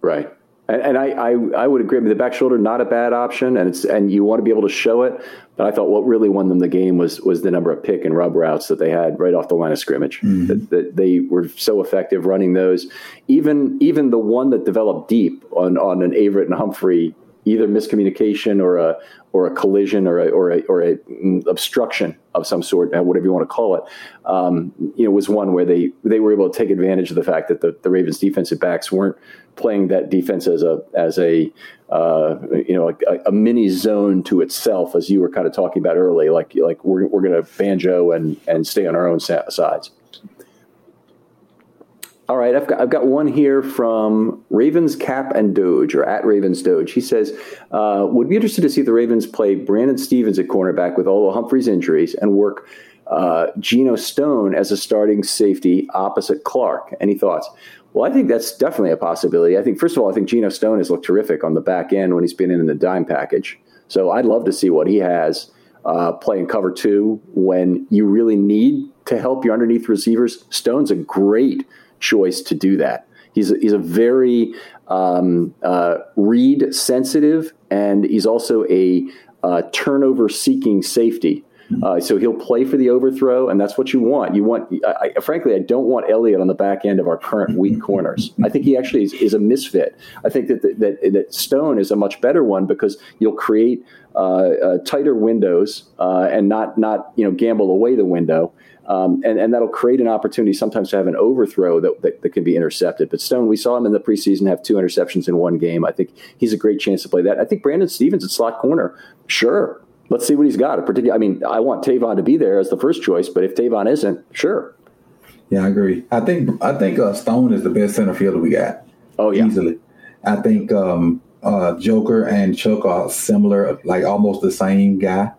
Right. And, and I, I, I, would agree. With the back shoulder not a bad option, and it's and you want to be able to show it. But I thought what really won them the game was was the number of pick and rub routes that they had right off the line of scrimmage. Mm-hmm. That, that, they were so effective running those. Even even the one that developed deep on on an Averett and Humphrey either miscommunication or a or a collision or a, or a, or a obstruction of some sort, uh, whatever you want to call it, um, you know, was one where they they were able to take advantage of the fact that the, the Ravens defensive backs weren't playing that defense as a as a uh, you know a, a, mini zone to itself, as you were kind of talking about earlier. Like like we're we're going to banjo and and stay on our own sides. All right, I've got, I've got one here from Ravens Cap and Doge, or at Ravens Doge. He says, uh, would be interested to see the Ravens play Brandon Stephens at cornerback with all Humphrey's injuries and work uh, Geno Stone as a starting safety opposite Clark. Any thoughts? Well, I think that's definitely a possibility. I think, first of all, I think Geno Stone has looked terrific on the back end when he's been in the dime package. So I'd love to see what he has uh, playing cover two when you really need to help your underneath receivers. Stone's a great – choice to do that. He's a, he's a very um, uh, read sensitive, and he's also a uh, turnover seeking safety. Uh, so he'll play for the overthrow, and that's what you want. You want, I, I, frankly, I don't want Elliott on the back end of our current weak corners. I think he actually is, is a misfit. I think that, that that Stone is a much better one because you'll create uh, uh, tighter windows uh, and not not you know gamble away the window. Um, and, and that'll create an opportunity sometimes to have an overthrow that, that, that, can be intercepted. But Stone, we saw him in the preseason have two interceptions in one game. I think he's a great chance to play that. I think Brandon Stephens at slot corner, sure. Let's see what he's got. Particularly, I mean, I want Tavon to be there as the first choice, but if Tavon isn't, sure. Yeah, I agree. I think I think uh, Stone is the best center fielder we got. Oh yeah, easily. I think um, uh, Joker and Chuck are similar, like almost the same guy,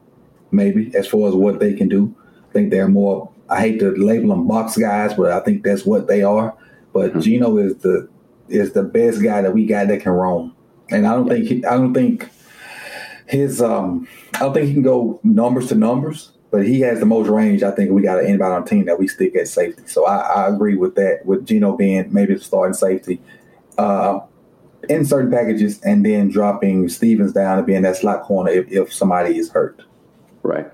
maybe as far as what they can do. I think they're more I hate to label them box guys, but I think that's what they are. But mm-hmm. Geno is the is the best guy that we got that can roam, and I don't think he, I don't think his um I don't think he can go numbers to numbers, but he has the most range. I think we got anybody on team that we stick at safety. So I, I agree with that. With Geno being maybe the starting safety. Uh, in certain packages and then dropping Stephens down to be in that slot corner if, if somebody is hurt. Right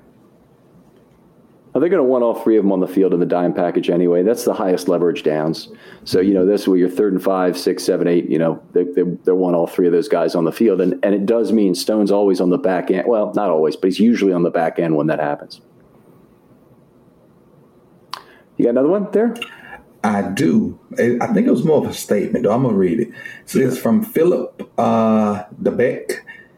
they're going to want all three of them on the field in the dime package anyway. That's the highest leverage downs. So, you know, this where you're third and five, six, seven, eight, you know, they, they, they want all three of those guys on the field. And, and it does mean Stone's always on the back end. Well, not always, but he's usually on the back end when that happens. You got another one there? I do. I think it was more of a statement, though. I'm going to read it. So it's from Philip uh, DeBeck.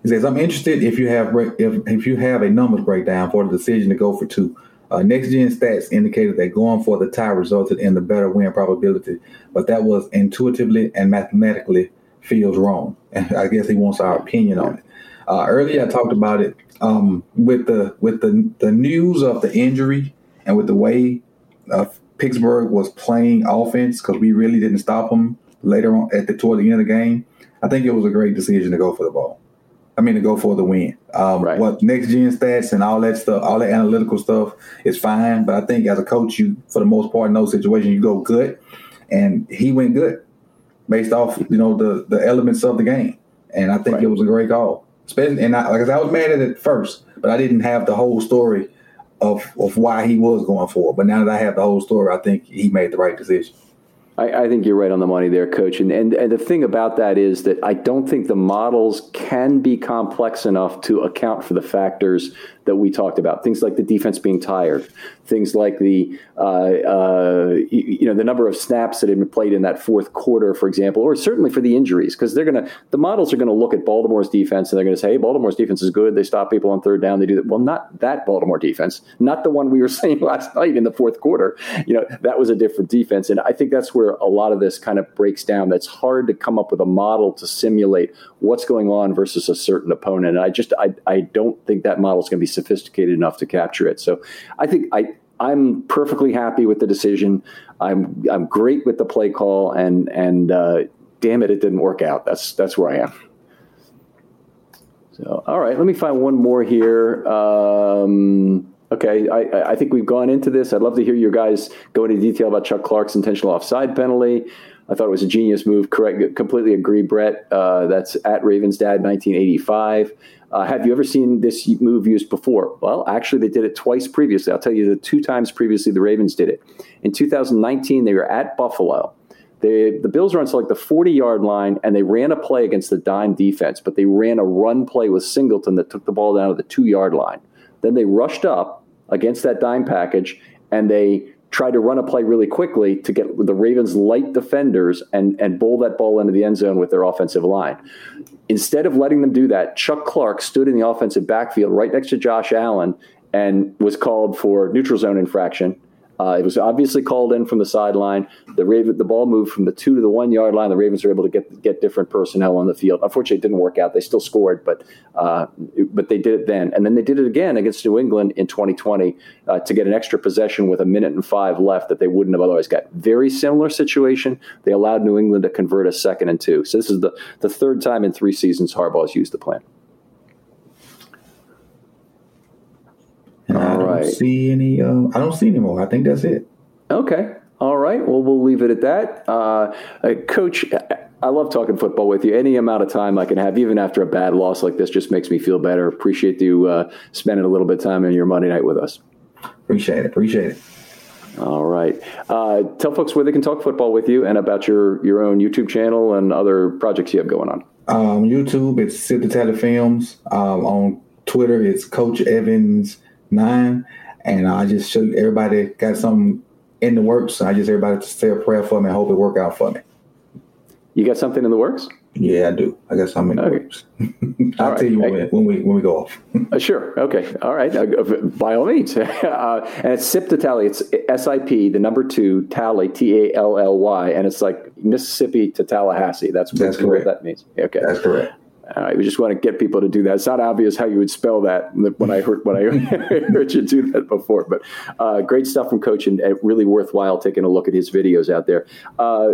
He says, I'm interested if you have if, if you have a numbers breakdown for the decision to go for two. Uh, next gen stats indicated that going for the tie resulted in the better win probability, but that was intuitively and mathematically feels wrong. And I guess he wants our opinion on it. Uh, earlier, I talked about it um, with the with the the news of the injury and with the way uh, Pittsburgh was playing offense because we really didn't stop them later on at the toward the end of the game. I think it was a great decision to go for the ball. I mean, to go for the win. Um, right. What next gen stats and all that stuff, all that analytical stuff is fine. But I think as a coach, you, for the most part, in those situations, you go good. And he went good based off, you know, the, the elements of the game. And I think right. it was a great call. Especially, and I, like I said, I was mad at it first, but I didn't have the whole story of, of why he was going for it. But now that I have the whole story, I think he made the right decision. I, I, think you're right on the money there, Coach. And, and and the thing about that is that I don't think the models can be complex enough to account for the factors that we talked about. Things like the defense being tired, things like the uh, uh, you know the number of snaps that had been played in that fourth quarter, for example, or certainly for the injuries, because they're gonna the models are gonna look at Baltimore's defense and they're gonna say, hey, Baltimore's defense is good. They stop people on third down. They do that. Well, not that Baltimore defense, not the one we were saying last night in the fourth quarter. You know that was a different defense, and I think that's where a lot of this kind of breaks down. That's hard to come up with a model to simulate what's going on versus a certain opponent. And I just I I don't think that model is going to be sophisticated enough to capture it. So I think I I'm perfectly happy with the decision. I'm I'm great with the play call, and and uh, damn it, it didn't work out. That's that's where I am. So all right, let me find one more here. Um, okay, I, I think we've gone into this. I'd love to hear your guys go into detail about Chuck Clark's intentional offside penalty. I thought it was a genius move. Correct, completely agree, Brett. Uh, that's at Ravens Dad, 1985. Uh, have you ever seen this move used before? Well, actually, they did it twice previously. I'll tell you the two times previously the Ravens did it. In 2019, they were at Buffalo. They, the Bills were on like the 40 yard line and they ran a play against the dime defense, but they ran a run play with Singleton that took the ball down to the two yard line. Then they rushed up against that dime package and they tried to run a play really quickly to get the Ravens light defenders and, and bowl that ball into the end zone with their offensive line. Instead of letting them do that, Chuck Clark stood in the offensive backfield right next to Josh Allen and was called for neutral zone infraction uh, it was obviously called in from the sideline. The Raven, the ball moved from the two to the one yard line. The Ravens were able to get get different personnel on the field. Unfortunately, it didn't work out. They still scored, but uh, but they did it then, and then they did it again against New England in 2020 uh, to get an extra possession with a minute and five left that they wouldn't have otherwise got. Very similar situation. They allowed New England to convert a second and two. So this is the the third time in three seasons Harbaugh has used the plan. I don't see any. Uh, I don't see any more. I think that's it. Okay. All right. Well, we'll leave it at that. Uh, uh, Coach, I love talking football with you. Any amount of time I can have, even after a bad loss like this, just makes me feel better. Appreciate you uh, spending a little bit of time in your Monday night with us. Appreciate it. Appreciate it. All right. Uh, tell folks where they can talk football with you and about your, your own YouTube channel and other projects you have going on. Um, YouTube, it's Sip the Tally Films. Um, on Twitter, it's Coach Evans nine, and I just show everybody got something in the works. I just everybody to say a prayer for me and hope it work out for me. You got something in the works? Yeah, I do. I got something in the works. I'll right. tell you when, we, when we when we go off. uh, sure. Okay. All right. Uh, by all means. uh, and it's SIP to Tally. It's S I P, the number two, Tally, T A L L Y, and it's like Mississippi to Tallahassee. That's, That's what that means. Okay. That's correct. Uh, we just want to get people to do that. It's not obvious how you would spell that when I heard when I heard you do that before, but uh, great stuff from Coach and, and, really worthwhile taking a look at his videos out there. Uh,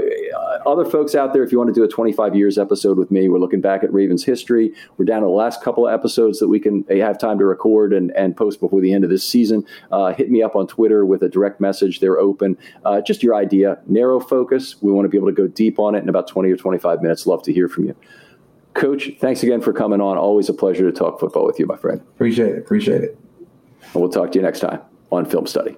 other folks out there, if you want to do a 25 years episode with me, we're looking back at Ravens history. We're down to the last couple of episodes that we can have time to record and, and post before the end of this season. Uh, hit me up on Twitter with a direct message. They're open. Uh, just your idea, narrow focus. We want to be able to go deep on it in about 20 or 25 minutes. Love to hear from you. Coach, thanks again for coming on. Always a pleasure to talk football with you, my friend. Appreciate it. Appreciate it. And we'll talk to you next time on Film Study.